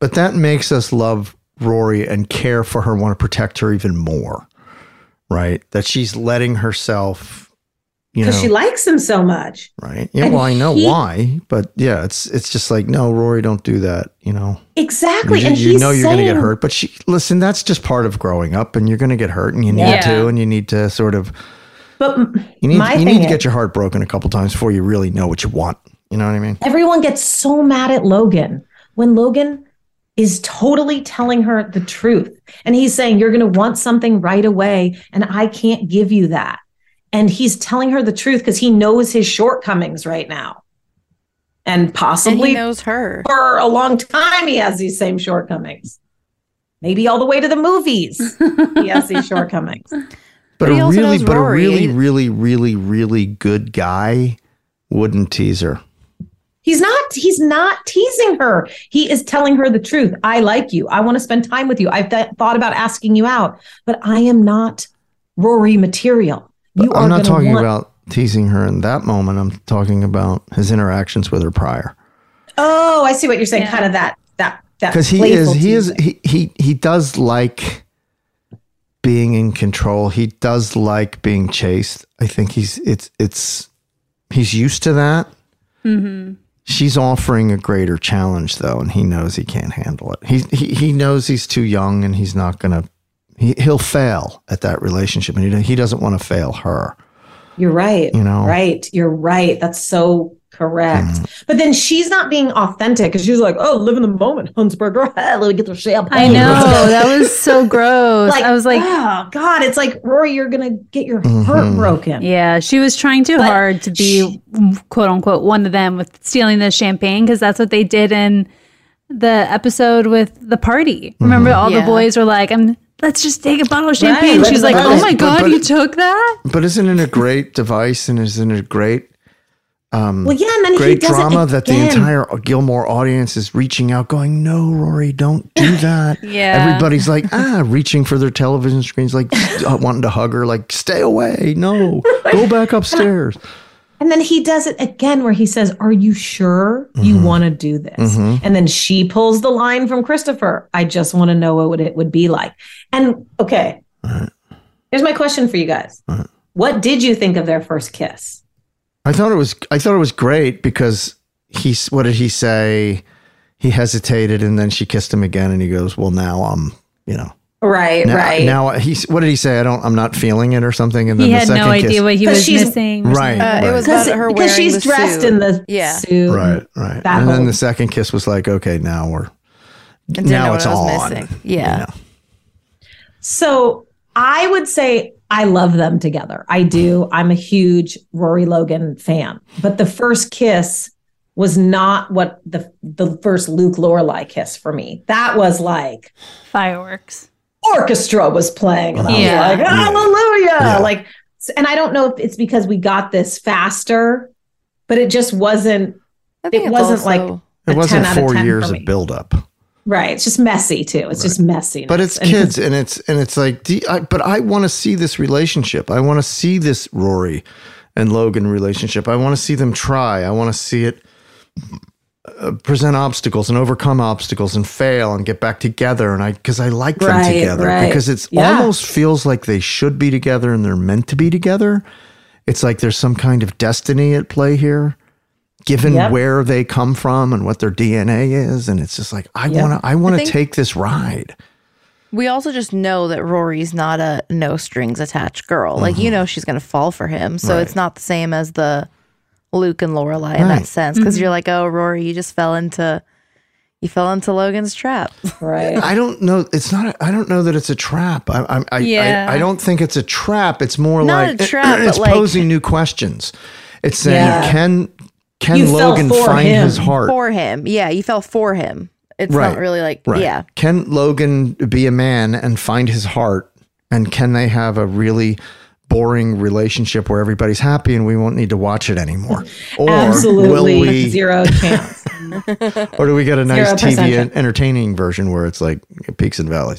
S4: But that makes us love Rory and care for her, want to protect her even more. Right? That she's letting herself, you know,
S5: Because she likes him so much.
S4: right? Yeah,
S5: and
S4: well, I know
S5: he-
S4: why, but yeah, it's it's just like, no, Rory, don't do that. You know,
S5: Exactly.
S4: you,
S5: and
S4: you know you're going to get hurt, but she listen. That's just part of growing up, and you're going to get hurt, and you need
S5: Yeah.
S4: to, and you need to sort of
S5: But
S4: you need you need to
S5: is-
S4: get your heart broken a couple times before you really know what you want. You know what I mean?
S5: everyone gets so mad at Logan when Logan is totally telling her the truth. And he's saying, You're going to want something right away. And I can't give you that. and he's telling her the truth because he knows his shortcomings right now. And possibly
S7: And he knows her.
S5: for a long time he has these same shortcomings. Maybe all the way to the movies. he has these [laughs] shortcomings.
S4: But,
S7: But
S4: a really,
S7: knows
S4: but a really, really, really, really good guy wouldn't tease her.
S5: He's not he's not teasing her. He is telling her the truth. I like you. I want to spend time with you. I've th- thought about asking you out, but I am not Rory material. You
S4: I'm not talking
S5: want-
S4: about teasing her in that moment. I'm talking about his interactions with her prior.
S5: Oh, I see what you're saying. Kind of that that that
S4: Because he
S5: playful
S4: is, he is, he, he, he does like being in control. He does like being chased. I think he's, it's, it's, he's used to that.
S6: Mm-hmm.
S4: She's offering a greater challenge though, and he knows he can't handle it. He he, he knows he's too young, and he's not gonna. He, he'll fail at that relationship, and he he doesn't want to fail her.
S5: You're right.
S4: You know?
S5: Right. You're right. That's so correct.
S4: Mm.
S5: But then she's not being authentic because she's like, oh, live in the moment, Huntzberger. [laughs] Let me get the champagne.
S6: I know [laughs] that was so gross. Like, I was like,
S5: oh God, it's like Rory, you're gonna get your
S4: Mm-hmm.
S5: heart broken.
S6: Yeah, she was trying too hard to be quote unquote one of them with stealing the champagne because that's what they did in the episode with the party. Remember, all
S7: Yeah.
S6: the boys were like, "I'm let's just take a bottle of champagne."
S5: Right,
S6: She's like,
S5: let's-
S6: "Oh my
S4: But-
S6: god,
S4: but-
S6: you took that!"
S4: But isn't it a great device, and isn't it a great? Um,
S5: Well, yeah, and then he
S4: great
S5: does it
S4: drama that the entire Gilmore audience is reaching out, going, "No, Rory, don't do [laughs] that."
S6: Yeah.
S4: everybody's like, ah, reaching for their television screens, like [laughs] uh, wanting to hug her, like, "Stay away, no, go back upstairs."
S5: And then he does it again where he says, Are you sure you
S4: Mm-hmm.
S5: want to do this? And then she pulls the line from Christopher I just want to know what it would be like. And okay, here's my question for you guys What did you think of their first kiss?
S4: I thought it was I thought it was great because he's what did he say? He hesitated and then she kissed him again and he goes, "Well, now I'm, you know,
S5: Right,
S4: now,
S5: right.
S4: now he's what did he say? I don't I'm not feeling it or something." And then
S6: He
S4: the
S6: had
S4: second
S6: no
S4: kiss,
S6: idea what he was
S5: she's-
S6: missing.
S4: Right,
S6: something.
S7: Uh, It was
S5: Because
S7: about her
S5: because she's
S7: the
S5: dressed
S7: suit.
S5: in the
S7: Yeah.
S5: suit.
S4: Right, right.
S5: That
S4: and then the second kiss was like, okay, now we're now it's
S7: I was
S4: on.
S7: missing. Yeah.
S4: you know.
S5: So I would say I love them together. I do. I'm a huge Rory Logan fan. But the first kiss was not what the the first Luke Lorelai kiss for me. That was like
S6: Fireworks.
S5: orchestra was playing, and I
S6: Yeah.
S5: was like, hallelujah!
S4: Yeah.
S5: Like, and I don't know if it's because we got this faster, but it just wasn't. It wasn't
S7: also-
S5: like
S4: It wasn't
S5: 10 out of
S4: four years
S5: for
S4: of
S5: me.
S4: buildup.
S5: Right. It's just messy too. It's just messy.
S4: But it's [laughs] kids, and it's and it's like, do you- I, but I want to see this relationship. I want to see this Rory and Logan relationship. I want to see them try. I want to see it uh, present obstacles and overcome obstacles and fail and get back together. And I because I like them
S5: Right,
S4: together
S5: right.
S4: because it's
S5: Yeah.
S4: almost feels like they should be together and they're meant to be together. It's like there's some kind of destiny at play here. Given
S5: Yep.
S4: where they come from and what their DNA is, and it's just like I
S5: Yep.
S4: want to, I want to
S7: think-
S4: take this ride.
S7: We also just know that Rory's not a no strings attached girl. Like you know, she's gonna fall for him. So
S4: Mm-hmm. Right.
S7: it's not the same as the Luke and Lorelai in that sense. Because you're like, oh, Rory, you just fell into you fell into Logan's trap. [laughs]
S5: right.
S4: I don't know. It's not. I don't know that it's a trap. I, I, I,
S6: Yeah.
S4: I, I don't think it's a trap. It's more
S7: Not
S4: like
S7: a [clears throat] trap,
S4: It's
S7: but like-
S4: posing new questions. It's saying,
S5: Yeah.
S4: can can
S5: You fell
S4: Logan
S5: for
S4: find
S5: him.
S4: his heart?
S7: for him. Yeah, you fell for him. It's
S4: Right.
S7: not really like
S4: right.
S7: yeah.
S4: Can Logan be a man and find his heart? And can they have a really boring relationship where everybody's happy and we won't need to watch it anymore? Or
S5: Absolutely
S4: will we? [laughs]
S5: zero chance. [laughs]
S4: Or do we get a nice
S5: Zero
S4: TV
S5: percent.
S4: entertaining version where it's like peaks and valleys?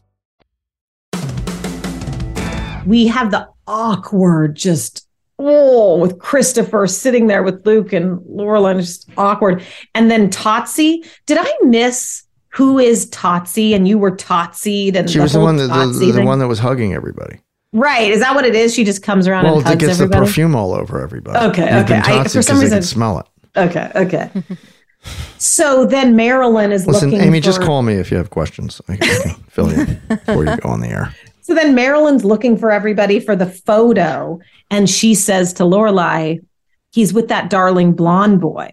S5: We have the awkward just oh with Christopher sitting there with Luke and Laurel and just awkward. And then Totsi. Did I miss who is Totsi? And you were Totsi. And
S4: She was the one that the, the, the one that was hugging everybody.
S5: Right. Is that what it is? She just comes around
S4: Well,
S5: and
S4: it
S5: hugs
S4: gets the
S5: everybody.
S4: perfume all over everybody.
S5: Okay,
S4: You've
S5: okay. I- for some reason-
S4: can smell it.
S5: Okay, okay. [laughs] so then Marilyn is
S4: Listen. Amy, just call me if you have questions. I can, I can fill you [laughs] before you go on the air.
S5: So then Marilyn's looking for everybody for the photo, and she says to Lorelai, "He's with that darling blonde boy."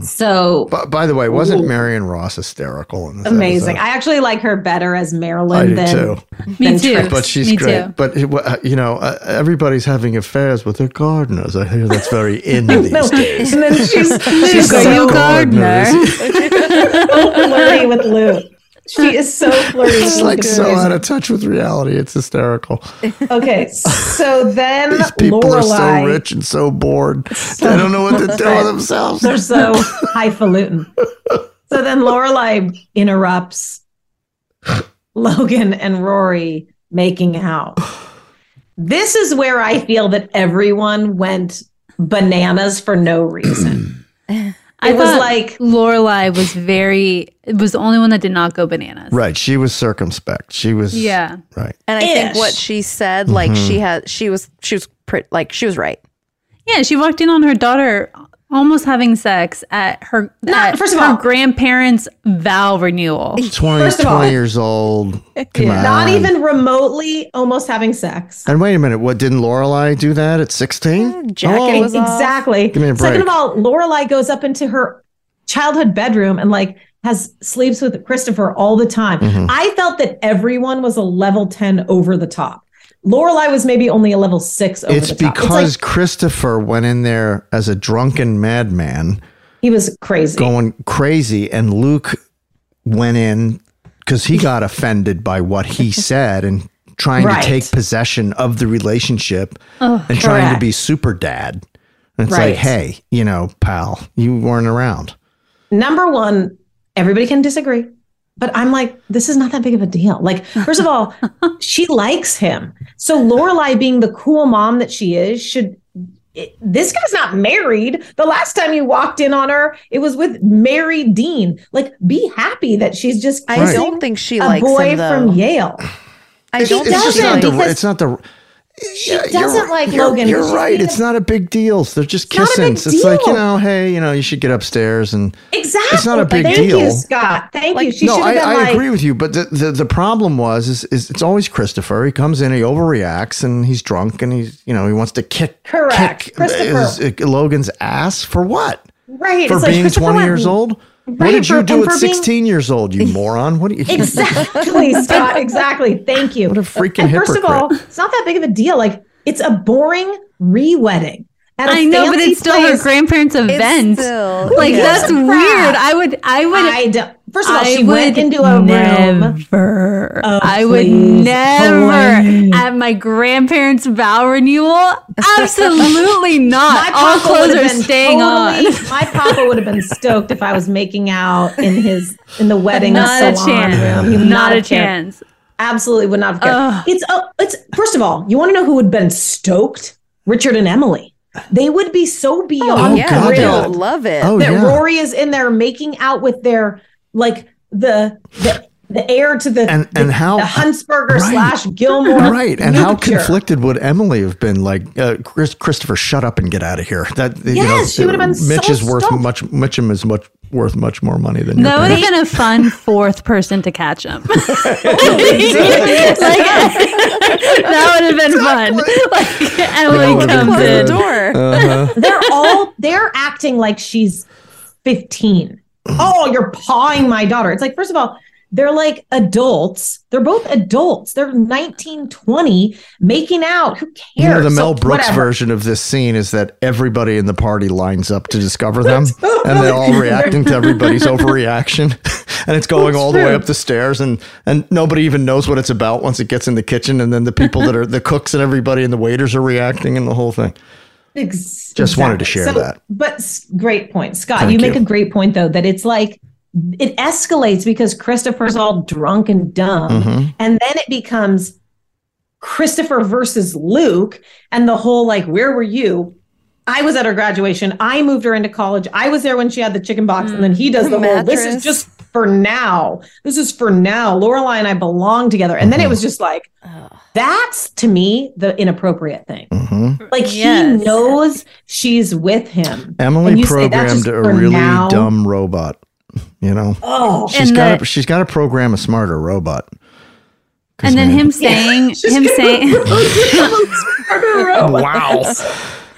S5: So
S4: By, by the way, wasn't
S5: Ooh.
S4: Marion Ross hysterical in this
S5: amazing.
S4: episode?
S5: I actually like her better as Marilyn
S4: do
S5: than
S4: too.
S5: than Trix.
S4: But she's
S6: Me
S4: great.
S6: too.
S4: But uh, you know, uh, everybody's having affairs with their gardeners. I hear that's very [laughs] in these
S5: No,
S4: days.
S5: And then she's, she's
S6: Luke, are you
S5: so,
S6: gardener? [laughs]
S5: so flirty with Luke. She is so [laughs] flirty.
S4: It's
S5: with
S4: like so out of touch with reality. It's hysterical.
S5: Okay, so then
S4: These people are so rich and so bored. they don't know what to do with [laughs] themselves.
S5: They're so [laughs] highfalutin. So then Lorelai interrupts Logan and Rory making out. This is where I feel that everyone went bananas for no reason. [clears throat]
S6: I
S5: was like-
S6: Lorelai was very was the only one that did not go bananas.
S4: Right. She was circumspect. She was
S6: Yeah.
S4: right.
S7: And I think
S5: Ish.
S7: what she said, like she mm-hmm. had, she was, she was pretty, like she was right.
S6: Yeah, she walked in on her daughter almost having sex at her
S5: Not-
S6: at
S5: first of
S6: her
S5: all-
S6: grandparents' vow renewal.
S4: 20,
S5: First of
S4: 20
S5: all-
S4: years old. Come on.
S5: Not even remotely almost having sex.
S4: And wait a minute. What didn't Lorelai do that at 16?
S7: jacket was
S5: exactly.
S4: Give me a
S5: Second of all, Lorelai goes up into her childhood bedroom and like has sleeps with Christopher all the time.
S4: Mhm.
S5: I felt that everyone was a level 10 over the top. Lorelai was maybe only a level six over
S4: It's
S5: the top.
S4: because
S5: like
S4: Christopher went in there as a drunken madman
S5: he was crazy.
S4: going crazy, and Luke went in because he got offended by what he [laughs] said and trying
S5: Right.
S4: to take possession of the relationship
S5: Oh,
S4: and trying to be super dad. And it's
S5: Right.
S4: like, hey, you know, pal, you weren't around.
S5: Number one, everybody can disagree, but I'm like, this is not that big of a deal. Like, first of all, [laughs] she likes him. So Lorelai, being the cool mom that she is, should. it- this guy's not married. The last time you walked in on her, it was with Mary Dean. Like, be happy that she's just.
S7: I don't think she
S5: a
S7: likes
S5: boy
S7: him,
S5: from Yale.
S7: I
S4: It's,
S7: don't
S4: it's
S7: think
S4: just not the. It's not the.
S5: She
S4: Yeah,
S5: doesn't
S4: you're,
S5: like
S4: you're,
S5: Logan.
S4: You're right.
S5: being
S4: It's not a big deal. They're just
S5: not a
S4: kissing.
S5: big
S4: It's like you know, hey, you know, you should get upstairs and
S5: Exactly.
S4: It's not a big
S5: Thank
S4: deal.
S5: you, Scott. Thank you. She
S4: no, I,
S5: been
S4: I
S5: like,
S4: agree with you, but the, the the problem was is, is it's always Christopher. He comes in, he overreacts, and he's drunk, and he's you know he wants to kick
S5: Correct.
S4: kick
S5: Christopher.
S4: his- uh, Logan's ass for what?
S5: right.
S4: For
S5: it's
S4: being
S5: Christopher
S4: twenty years old. What
S5: Right,
S4: did you
S5: for-
S4: do at
S5: for being-
S4: sixteen years old? You [laughs] moron! What do you? [laughs]
S5: Exactly, Scott. Exactly. Thank you.
S4: What a freaking
S5: and first of all, it's not that big of a deal. Like it's a boring re-wedding. At a
S6: I know, but it's still her grandparents' event.
S7: still-
S6: like
S5: Who
S6: that's
S5: gives a crap?
S6: weird. I would, I would.
S5: I don't. First of all,
S6: I
S5: she went
S6: would
S5: into a room.
S6: never.
S5: Oh,
S6: I would never
S5: please.
S6: at my grandparents' vow renewal. Absolutely [laughs] not.
S5: My
S6: All
S5: papa
S6: clothes
S5: would
S6: are
S5: have been
S6: staying
S5: totally,
S6: on.
S5: My papa would have been stoked if I was making out in his in the wedding
S6: Not a
S5: salon
S6: chance.
S5: room. He would
S6: Not a
S5: have
S6: chance.
S5: Absolutely would not have cared.
S6: Ugh.
S5: It's oh, it's first of all, you want to know who would have been stoked? Richard and Emily. They would be so oh, beyond
S4: Oh,
S7: yeah,
S4: God,
S7: they
S5: thrilled
S7: would love it.
S4: Oh
S5: that
S4: yeah.
S5: Rory is in there making out with their like the the the heir to the
S4: And-
S5: the,
S4: and how-
S5: the Huntzberger
S4: Right.
S5: slash Gilmore
S4: Right, and how conflicted would Emily have been? Like, uh, Chris, Christopher, shut up and get out of here. That you know,
S5: Yes, she would have been
S4: Mitch
S5: so
S4: is worth
S5: stoked.
S4: much. Mitchum is much worth much more money than your
S6: That would have been a fun [laughs] fourth person to catch him. [laughs] Like, that would have been fun. Like Emily comes in.
S7: The Door.
S4: Uh-huh.
S5: they're all they're acting like she's 15 [clears throat] oh you're pawing my daughter it's like first of all they're like adults. They're both adults. They're 19 20 making out. Who cares
S4: You know, the
S5: So,
S4: Mel Brooks
S5: whatever.
S4: version of this scene is that everybody in the party lines up to discover them, [laughs] and they're all reacting to everybody's [laughs] overreaction, [laughs] and it's going all the way up the stairs, and and nobody even knows what it's about once it gets in the kitchen, and then the people that are the cooks and everybody and the waiters are reacting, and the whole thing.
S5: Ex-
S4: Just wanted to share
S5: So-
S4: that.
S5: But great point, Scott.
S4: Thank
S5: you make a great point though that it's like it escalates because Christopher's all drunk and dumb,
S4: Mhm.
S5: and then it becomes Christopher versus Luke, and the whole like, where were you? I was at her graduation. I moved her into college. I was there when she had the chicken box, and then he does the whole. This is just for now. This is for now. Lorelai and I belong together, and then it was just like. That's to me the inappropriate thing.
S4: Mhm.
S5: Like
S6: Yes.
S5: he knows she's with him.
S4: Emily
S5: And say,
S4: programmed a really
S5: now."
S4: dumb robot. You know,
S5: Oh,
S4: she's
S6: And
S4: got
S6: the-
S4: to she's got to program a smarter robot.
S6: And then
S4: man, [laughs]
S6: him saying, him saying, [laughs]
S4: wow,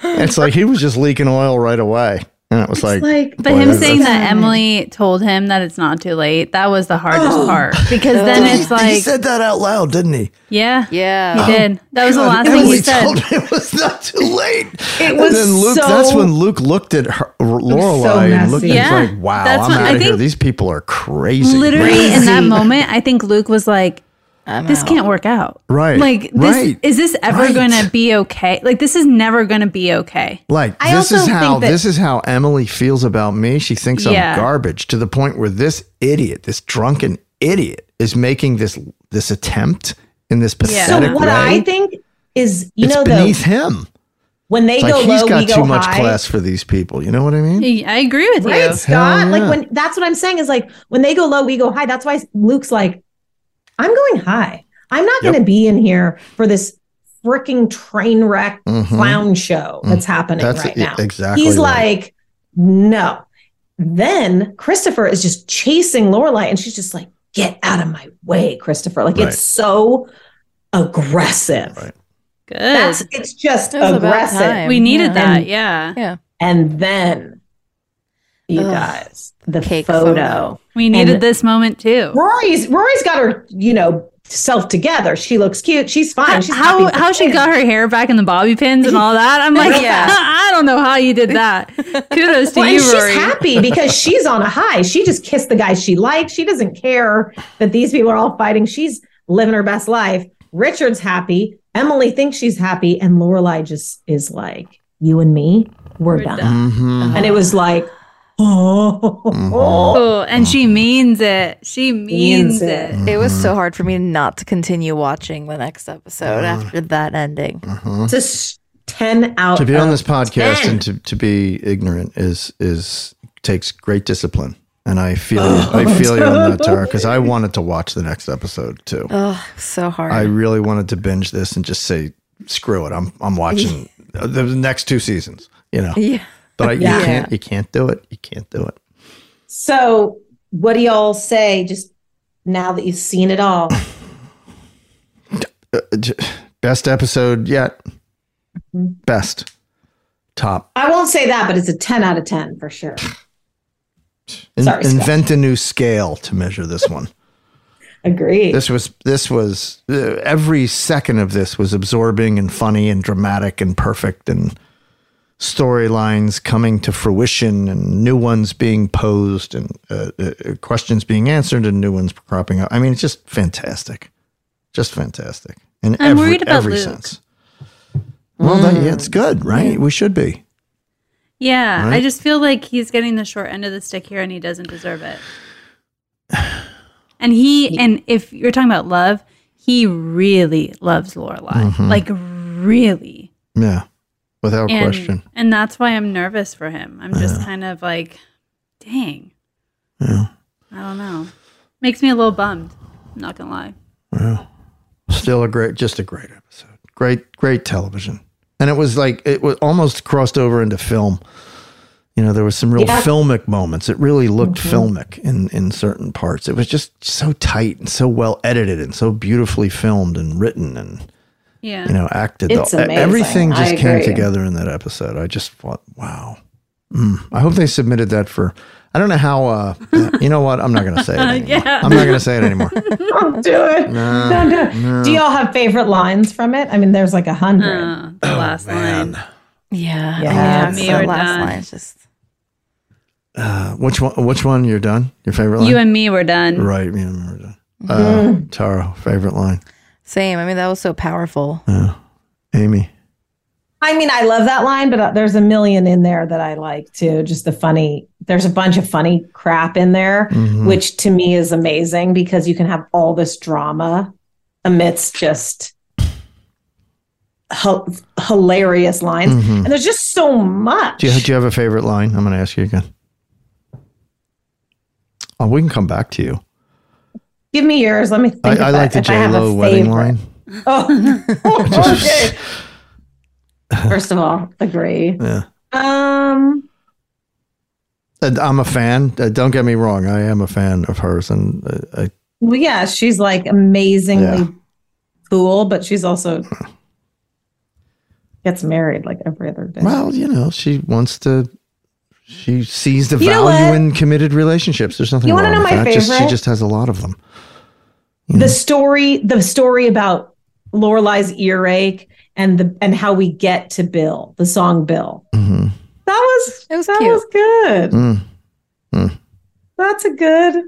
S4: it's like he was just leaking oil right away, and it was like,
S5: like,
S6: but
S4: boy,
S6: him saying that Emily told him that it's not too late. That was the hardest oh. part [laughs] because then
S4: He-
S6: it's
S4: he said that out loud, didn't he?
S6: yeah,
S7: Yeah.
S6: he did. Oh. That was the
S4: God,
S6: last thing he said.
S4: told him it was not too late. [laughs]
S5: It
S4: and
S5: was
S4: then Luke.
S5: so-
S4: that's when Luke looked at her, Lorelai and looked
S5: messy.
S4: and was like, "Wow,
S6: That's
S4: I'm
S6: when- I
S4: out of here. These people are crazy."
S6: Literally in that moment, I think Luke was like,
S7: I'm
S6: this
S7: out.
S6: can't work out.
S4: Right,
S6: Like this
S4: right,
S6: is this ever
S4: right.
S6: going to be okay? Like this is never going to be okay.
S4: Like
S5: I
S4: this
S5: also
S4: is how
S5: think that-
S4: this is how Emily feels about me. She thinks
S6: Yeah.
S4: I'm garbage to the point where this idiot, this drunken idiot, is making this this attempt in this
S5: so what
S4: way.
S5: I think is, you
S4: it's
S5: know,
S4: beneath
S5: the
S4: him.
S5: when they
S4: It's
S5: go
S4: like
S5: low,
S4: he's got
S5: we go
S4: too much
S5: high.
S4: class for these people. You know what I mean?
S6: I agree with
S5: Right,
S6: you.
S5: Scott?
S4: Hell
S5: Like when that's what I'm saying is like when they go low, we go high. That's why Luke's like, I'm going high. I'm not
S4: Yep.
S5: going to be in here for this freaking train wreck
S4: Mhm.
S5: clown show that's happening
S4: That's
S5: right now.
S4: exactly
S5: He's
S4: right.
S5: like, no. Then Christopher is just chasing Lorelai, and she's just like, get out of my way, Christopher. Like
S4: Right.
S5: it's so aggressive.
S4: Right.
S6: Good.
S5: That's it's just
S7: It
S5: aggressive.
S6: we needed
S7: Yeah.
S6: that.
S5: And-
S6: yeah.
S7: Yeah.
S5: And then you
S7: Ugh.
S5: guys, the
S7: Cake
S5: photo.
S7: photo.
S6: We needed
S5: And-
S6: this moment too.
S5: Rory's Rory's got her, you know, self together. She looks cute. She's fine. She's
S6: how
S5: happy for
S6: how she got her hair back in the bobby pins and all that. I'm like,
S7: Yeah. [laughs]
S6: I don't know how you did that. Kudos to
S5: Well,
S6: you,
S5: and she's happy because she's on a high. She just kissed the guy she likes. She doesn't care that these people are all fighting. She's living her best life. Richard's happy. Emily thinks she's happy, and Lorelai just is like, "You and me, we're, done."
S4: Mhm.
S5: And it was like, oh,
S6: Oh, and she means it. She means,
S5: Means
S6: it.
S5: it.
S7: It was so hard for me not to continue watching the next episode mm. after that ending. Mm-hmm.
S5: it's a s- ten out.
S4: to be on this podcast
S5: 10.
S4: and to, to be ignorant is is takes great discipline. And I feel you. I feel you on that, Tara, because I [laughs] wanted to watch the next episode too.
S7: Oh, so hard.
S4: I really wanted to binge this and just say, "Screw it! I'm I'm watching the [laughs] the next two seasons." You know,
S7: yeah.
S4: But I, you
S5: Yeah.
S4: can't you can't do it. You can't do it.
S5: So, what do y'all say? Just now that you've seen it all, [laughs]
S4: Uh, best episode yet. Best, top.
S5: I won't say that, but it's a ten out of ten for sure.
S4: In-
S5: Sorry, Scott.
S4: invent a new scale to measure this one. [laughs]
S5: Agreed.
S4: This was this was uh, every second of this was absorbing and funny and dramatic and perfect and storylines coming to fruition and new ones being posed and uh, uh, questions being answered and new ones cropping up. I mean, it's just fantastic, just fantastic in
S6: I'm
S4: every
S6: worried about
S4: every
S6: Luke.
S4: sense. Well, that, yeah, it's good, right? We should be.
S6: Yeah, I just feel like he's getting the short end of the stick here and he doesn't deserve it. [sighs] And he and if you're talking about love, he really loves Lorelai.
S4: Mhm.
S6: Like really.
S4: Yeah, without
S6: and,
S4: question.
S6: And that's why I'm nervous for him. I'm just kind of like, dang.
S4: Yeah.
S6: I don't know. Makes me a little bummed. I'm not gonna lie.
S4: Yeah. Still a great, just a great episode. Great, great television. And it was like, it was almost crossed over into film. You know, there was some real
S5: Yeah.
S4: filmic moments. It really looked
S5: Mhm.
S4: filmic in, in certain parts. It was just so tight and so well edited and so beautifully filmed and written and,
S6: Yeah.
S4: you know, acted.
S5: It's
S4: The-
S5: amazing.
S4: Everything just
S5: I
S4: came
S5: agree.
S4: together in that episode. I just thought, wow. Mm. I hope they submitted that for, I don't know how, uh, [laughs] you know what? I'm not going [laughs] to say it anymore.
S6: Yeah.
S4: I'm not going to say it anymore.
S5: Don't do it.
S4: No,
S5: Don't do it.
S4: no.
S5: Do y'all have favorite lines from it? I mean, there's like a hundred.
S6: Uh, the last line.
S7: Yeah.
S5: Yeah,
S7: me
S6: me
S7: that
S6: or
S7: last
S6: done.
S7: line is just
S4: Uh, which one? Which one? You're done. Your favorite line?
S6: You and me were done.
S4: right. Me and we're done. Uh,
S5: Mm-hmm.
S4: Tara, favorite line.
S7: Same. I mean, that was so powerful.
S4: Yeah. Amy.
S5: I mean, I love that line, but uh, there's a million in there that I like too. Just the funny. There's a bunch of funny crap in there,
S4: Mhm.
S5: which to me is amazing because you can have all this drama amidst just h- hilarious lines,
S4: Mhm.
S5: and there's just so much.
S4: Do you, do you have a favorite line? I'm going to ask you again. Oh, we can come back to you.
S5: Give me yours. Let me think.
S4: I, I like the J Lo wedding line.
S5: Oh, [laughs] [laughs] okay. First of all, agree.
S4: Yeah.
S5: Um,
S4: I'm a fan. Uh, don't get me wrong. I am a fan of hers, and uh, I,
S5: well, yeah, she's like amazingly
S4: Yeah.
S5: cool, but she's also gets married like every other day.
S4: well, you know, she wants to. She sees the
S5: You
S4: value in committed relationships. There's nothing
S5: You
S4: wrong
S5: wanna know
S4: with
S5: my
S4: that. Just, she just has a lot of them.
S5: the story, the story about Lorelai's earache and the and how we get to Bill, the song Bill.
S4: hmm
S5: That was
S7: It was
S5: that
S7: cute.
S5: was good.
S4: Mm.
S5: That's a good.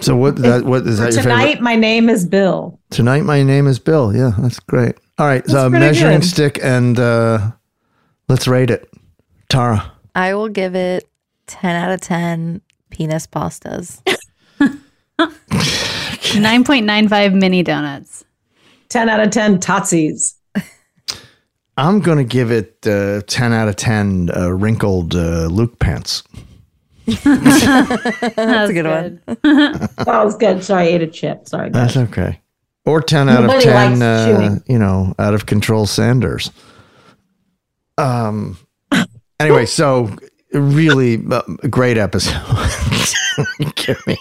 S4: So what? That what is that your
S5: tonight,
S4: favorite?
S5: my name is Bill.
S4: Tonight, my name is Bill. Yeah, that's great. All right,
S5: That's
S4: so measuring
S5: good.
S4: stick and uh, let's rate it. Tara,
S7: I will give it 10 out of 10 penis pastas. [laughs]
S6: 9.95 mini donuts.
S5: Ten out of ten Totsies.
S4: I'm gonna give it uh, ten out of ten uh, wrinkled uh, Luke pants. [laughs]
S6: That's
S7: a good one. [laughs]
S5: That was good. Sorry, I ate a chip. Sorry. guys.
S4: That's okay. Or ten out of ten, uh, you know, out of control Sanders. Um. Anyway, so really uh, great episode. [laughs] [laughs]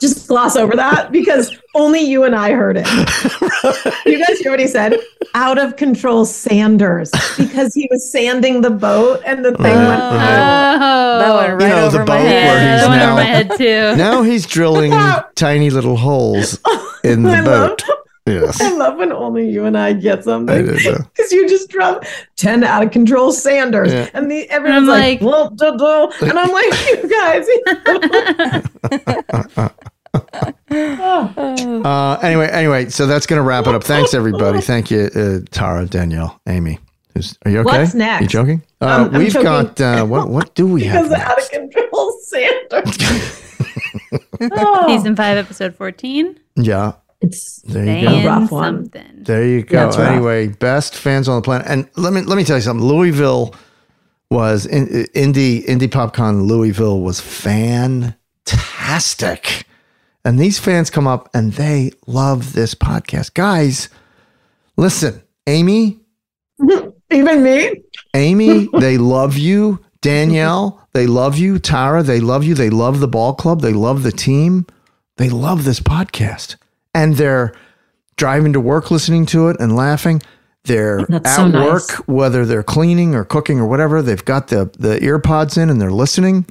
S5: Just gloss over that because only you and I heard it. [laughs] you guys hear what he said? Out of control Sanders because he was sanding the boat and the thing
S4: Right,
S5: went.
S4: right.
S6: Oh,
S7: That went right
S4: You know, the boat
S7: my
S4: where he's
S6: that went
S4: now-
S6: over my head too.
S4: now he's drilling tiny little holes in the
S5: I love-
S4: boat. Yes.
S5: I love when only you and I get something because [laughs] you just drop ten out of control Sanders,
S4: Yeah.
S5: and the everyone's
S6: I'm
S5: like,
S6: like-
S5: "Well, duh, duh," and I'm like, you guys. [laughs] [laughs]
S4: Uh, anyway, anyway, so that's going to wrap it up. Thanks, everybody. Thank you, uh, Tara, Danielle, Amy. Who's, are you okay?
S5: What's next?
S4: You joking? Uh,
S5: I'm- I'm
S4: we've
S5: joking.
S4: got uh, what? What do we have?
S5: Because out of control Sanders.
S6: Season five, episode 14.
S4: Yeah,
S5: it's
S4: there you go.
S5: rough one.
S6: something.
S4: There you go.
S5: That's rough.
S4: Anyway, best fans on the planet. And let me let me tell you something. Louisville was in, indie Indy PopCon. Louisville was fantastic, and these fans come up and they love this podcast. Guys, listen, Amy, [laughs]
S5: Even me?
S4: Amy, [laughs] they love you. Danielle, they love you. Tara, they love you. They love the ball club. They love the team. They love this podcast. And they're driving to work listening to it and laughing. They're
S5: That's
S4: at
S5: so nice.
S4: work, whether they're cleaning or cooking or whatever, they've got the, the ear pods in and they're listening.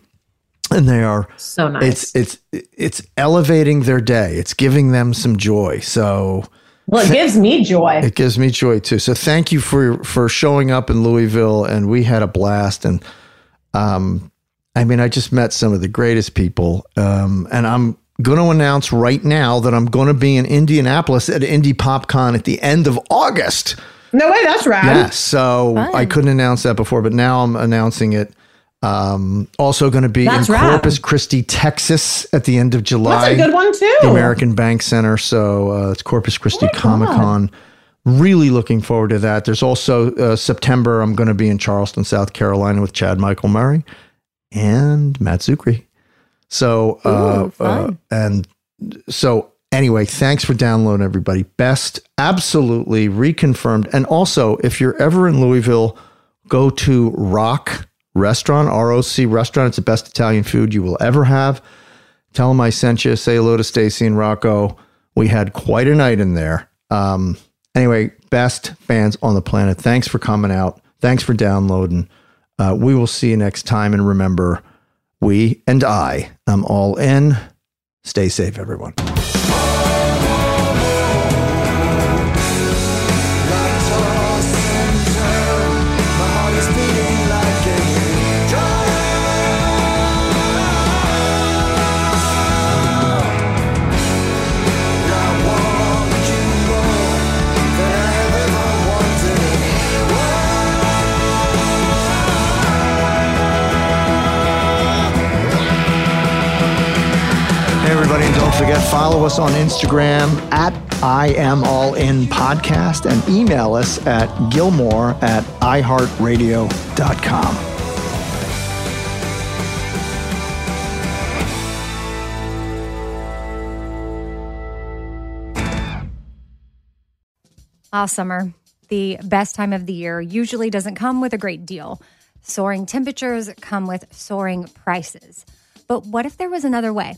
S4: And they are
S5: So nice.
S4: it's it's it's elevating their day. It's giving them some joy. So
S5: well, it gives me joy.
S4: it gives me joy too. So thank you for for showing up in Louisville, and we had a blast. And um, I mean, I just met some of the greatest people. Um, and I'm going to announce right now that I'm going to be in Indianapolis at Indy PopCon at the end of August.
S5: No way, that's rad.
S4: Yes. So I couldn't announce that before, but now I'm announcing it. Um, also going to be
S5: That's
S4: in
S5: rad.
S4: Corpus Christi, Texas at the end of July
S5: That's a good one too.
S4: the American Bank Center. So uh, it's Corpus Christi
S5: Oh
S4: Comic Con. Really looking forward to that. There's also uh, September. I'm going to be in Charleston, South Carolina, with Chad Michael Murray and Matt Czuchry. So uh, uh, and so anyway, thanks for downloading, everybody. Best, absolutely reconfirmed. And also, if you're ever in Louisville, go to Rock Restaurant, ROC Restaurant. It's the best Italian food you will ever have. Tell them I sent you. Say hello to Stacy and Rocco. We had quite a night in there. Um, anyway, best fans on the planet. Thanks for coming out. Thanks for downloading. Uh, we will see you next time. And remember, we and I, I'm all in. Stay safe, everyone. Forget, follow us on Instagram at I am all in podcast and email us at gilmore at iheartradio.com.
S10: Ah, summer, the best time of the year, usually doesn't come with a great deal. Soaring temperatures come with soaring prices. But what if there was another way?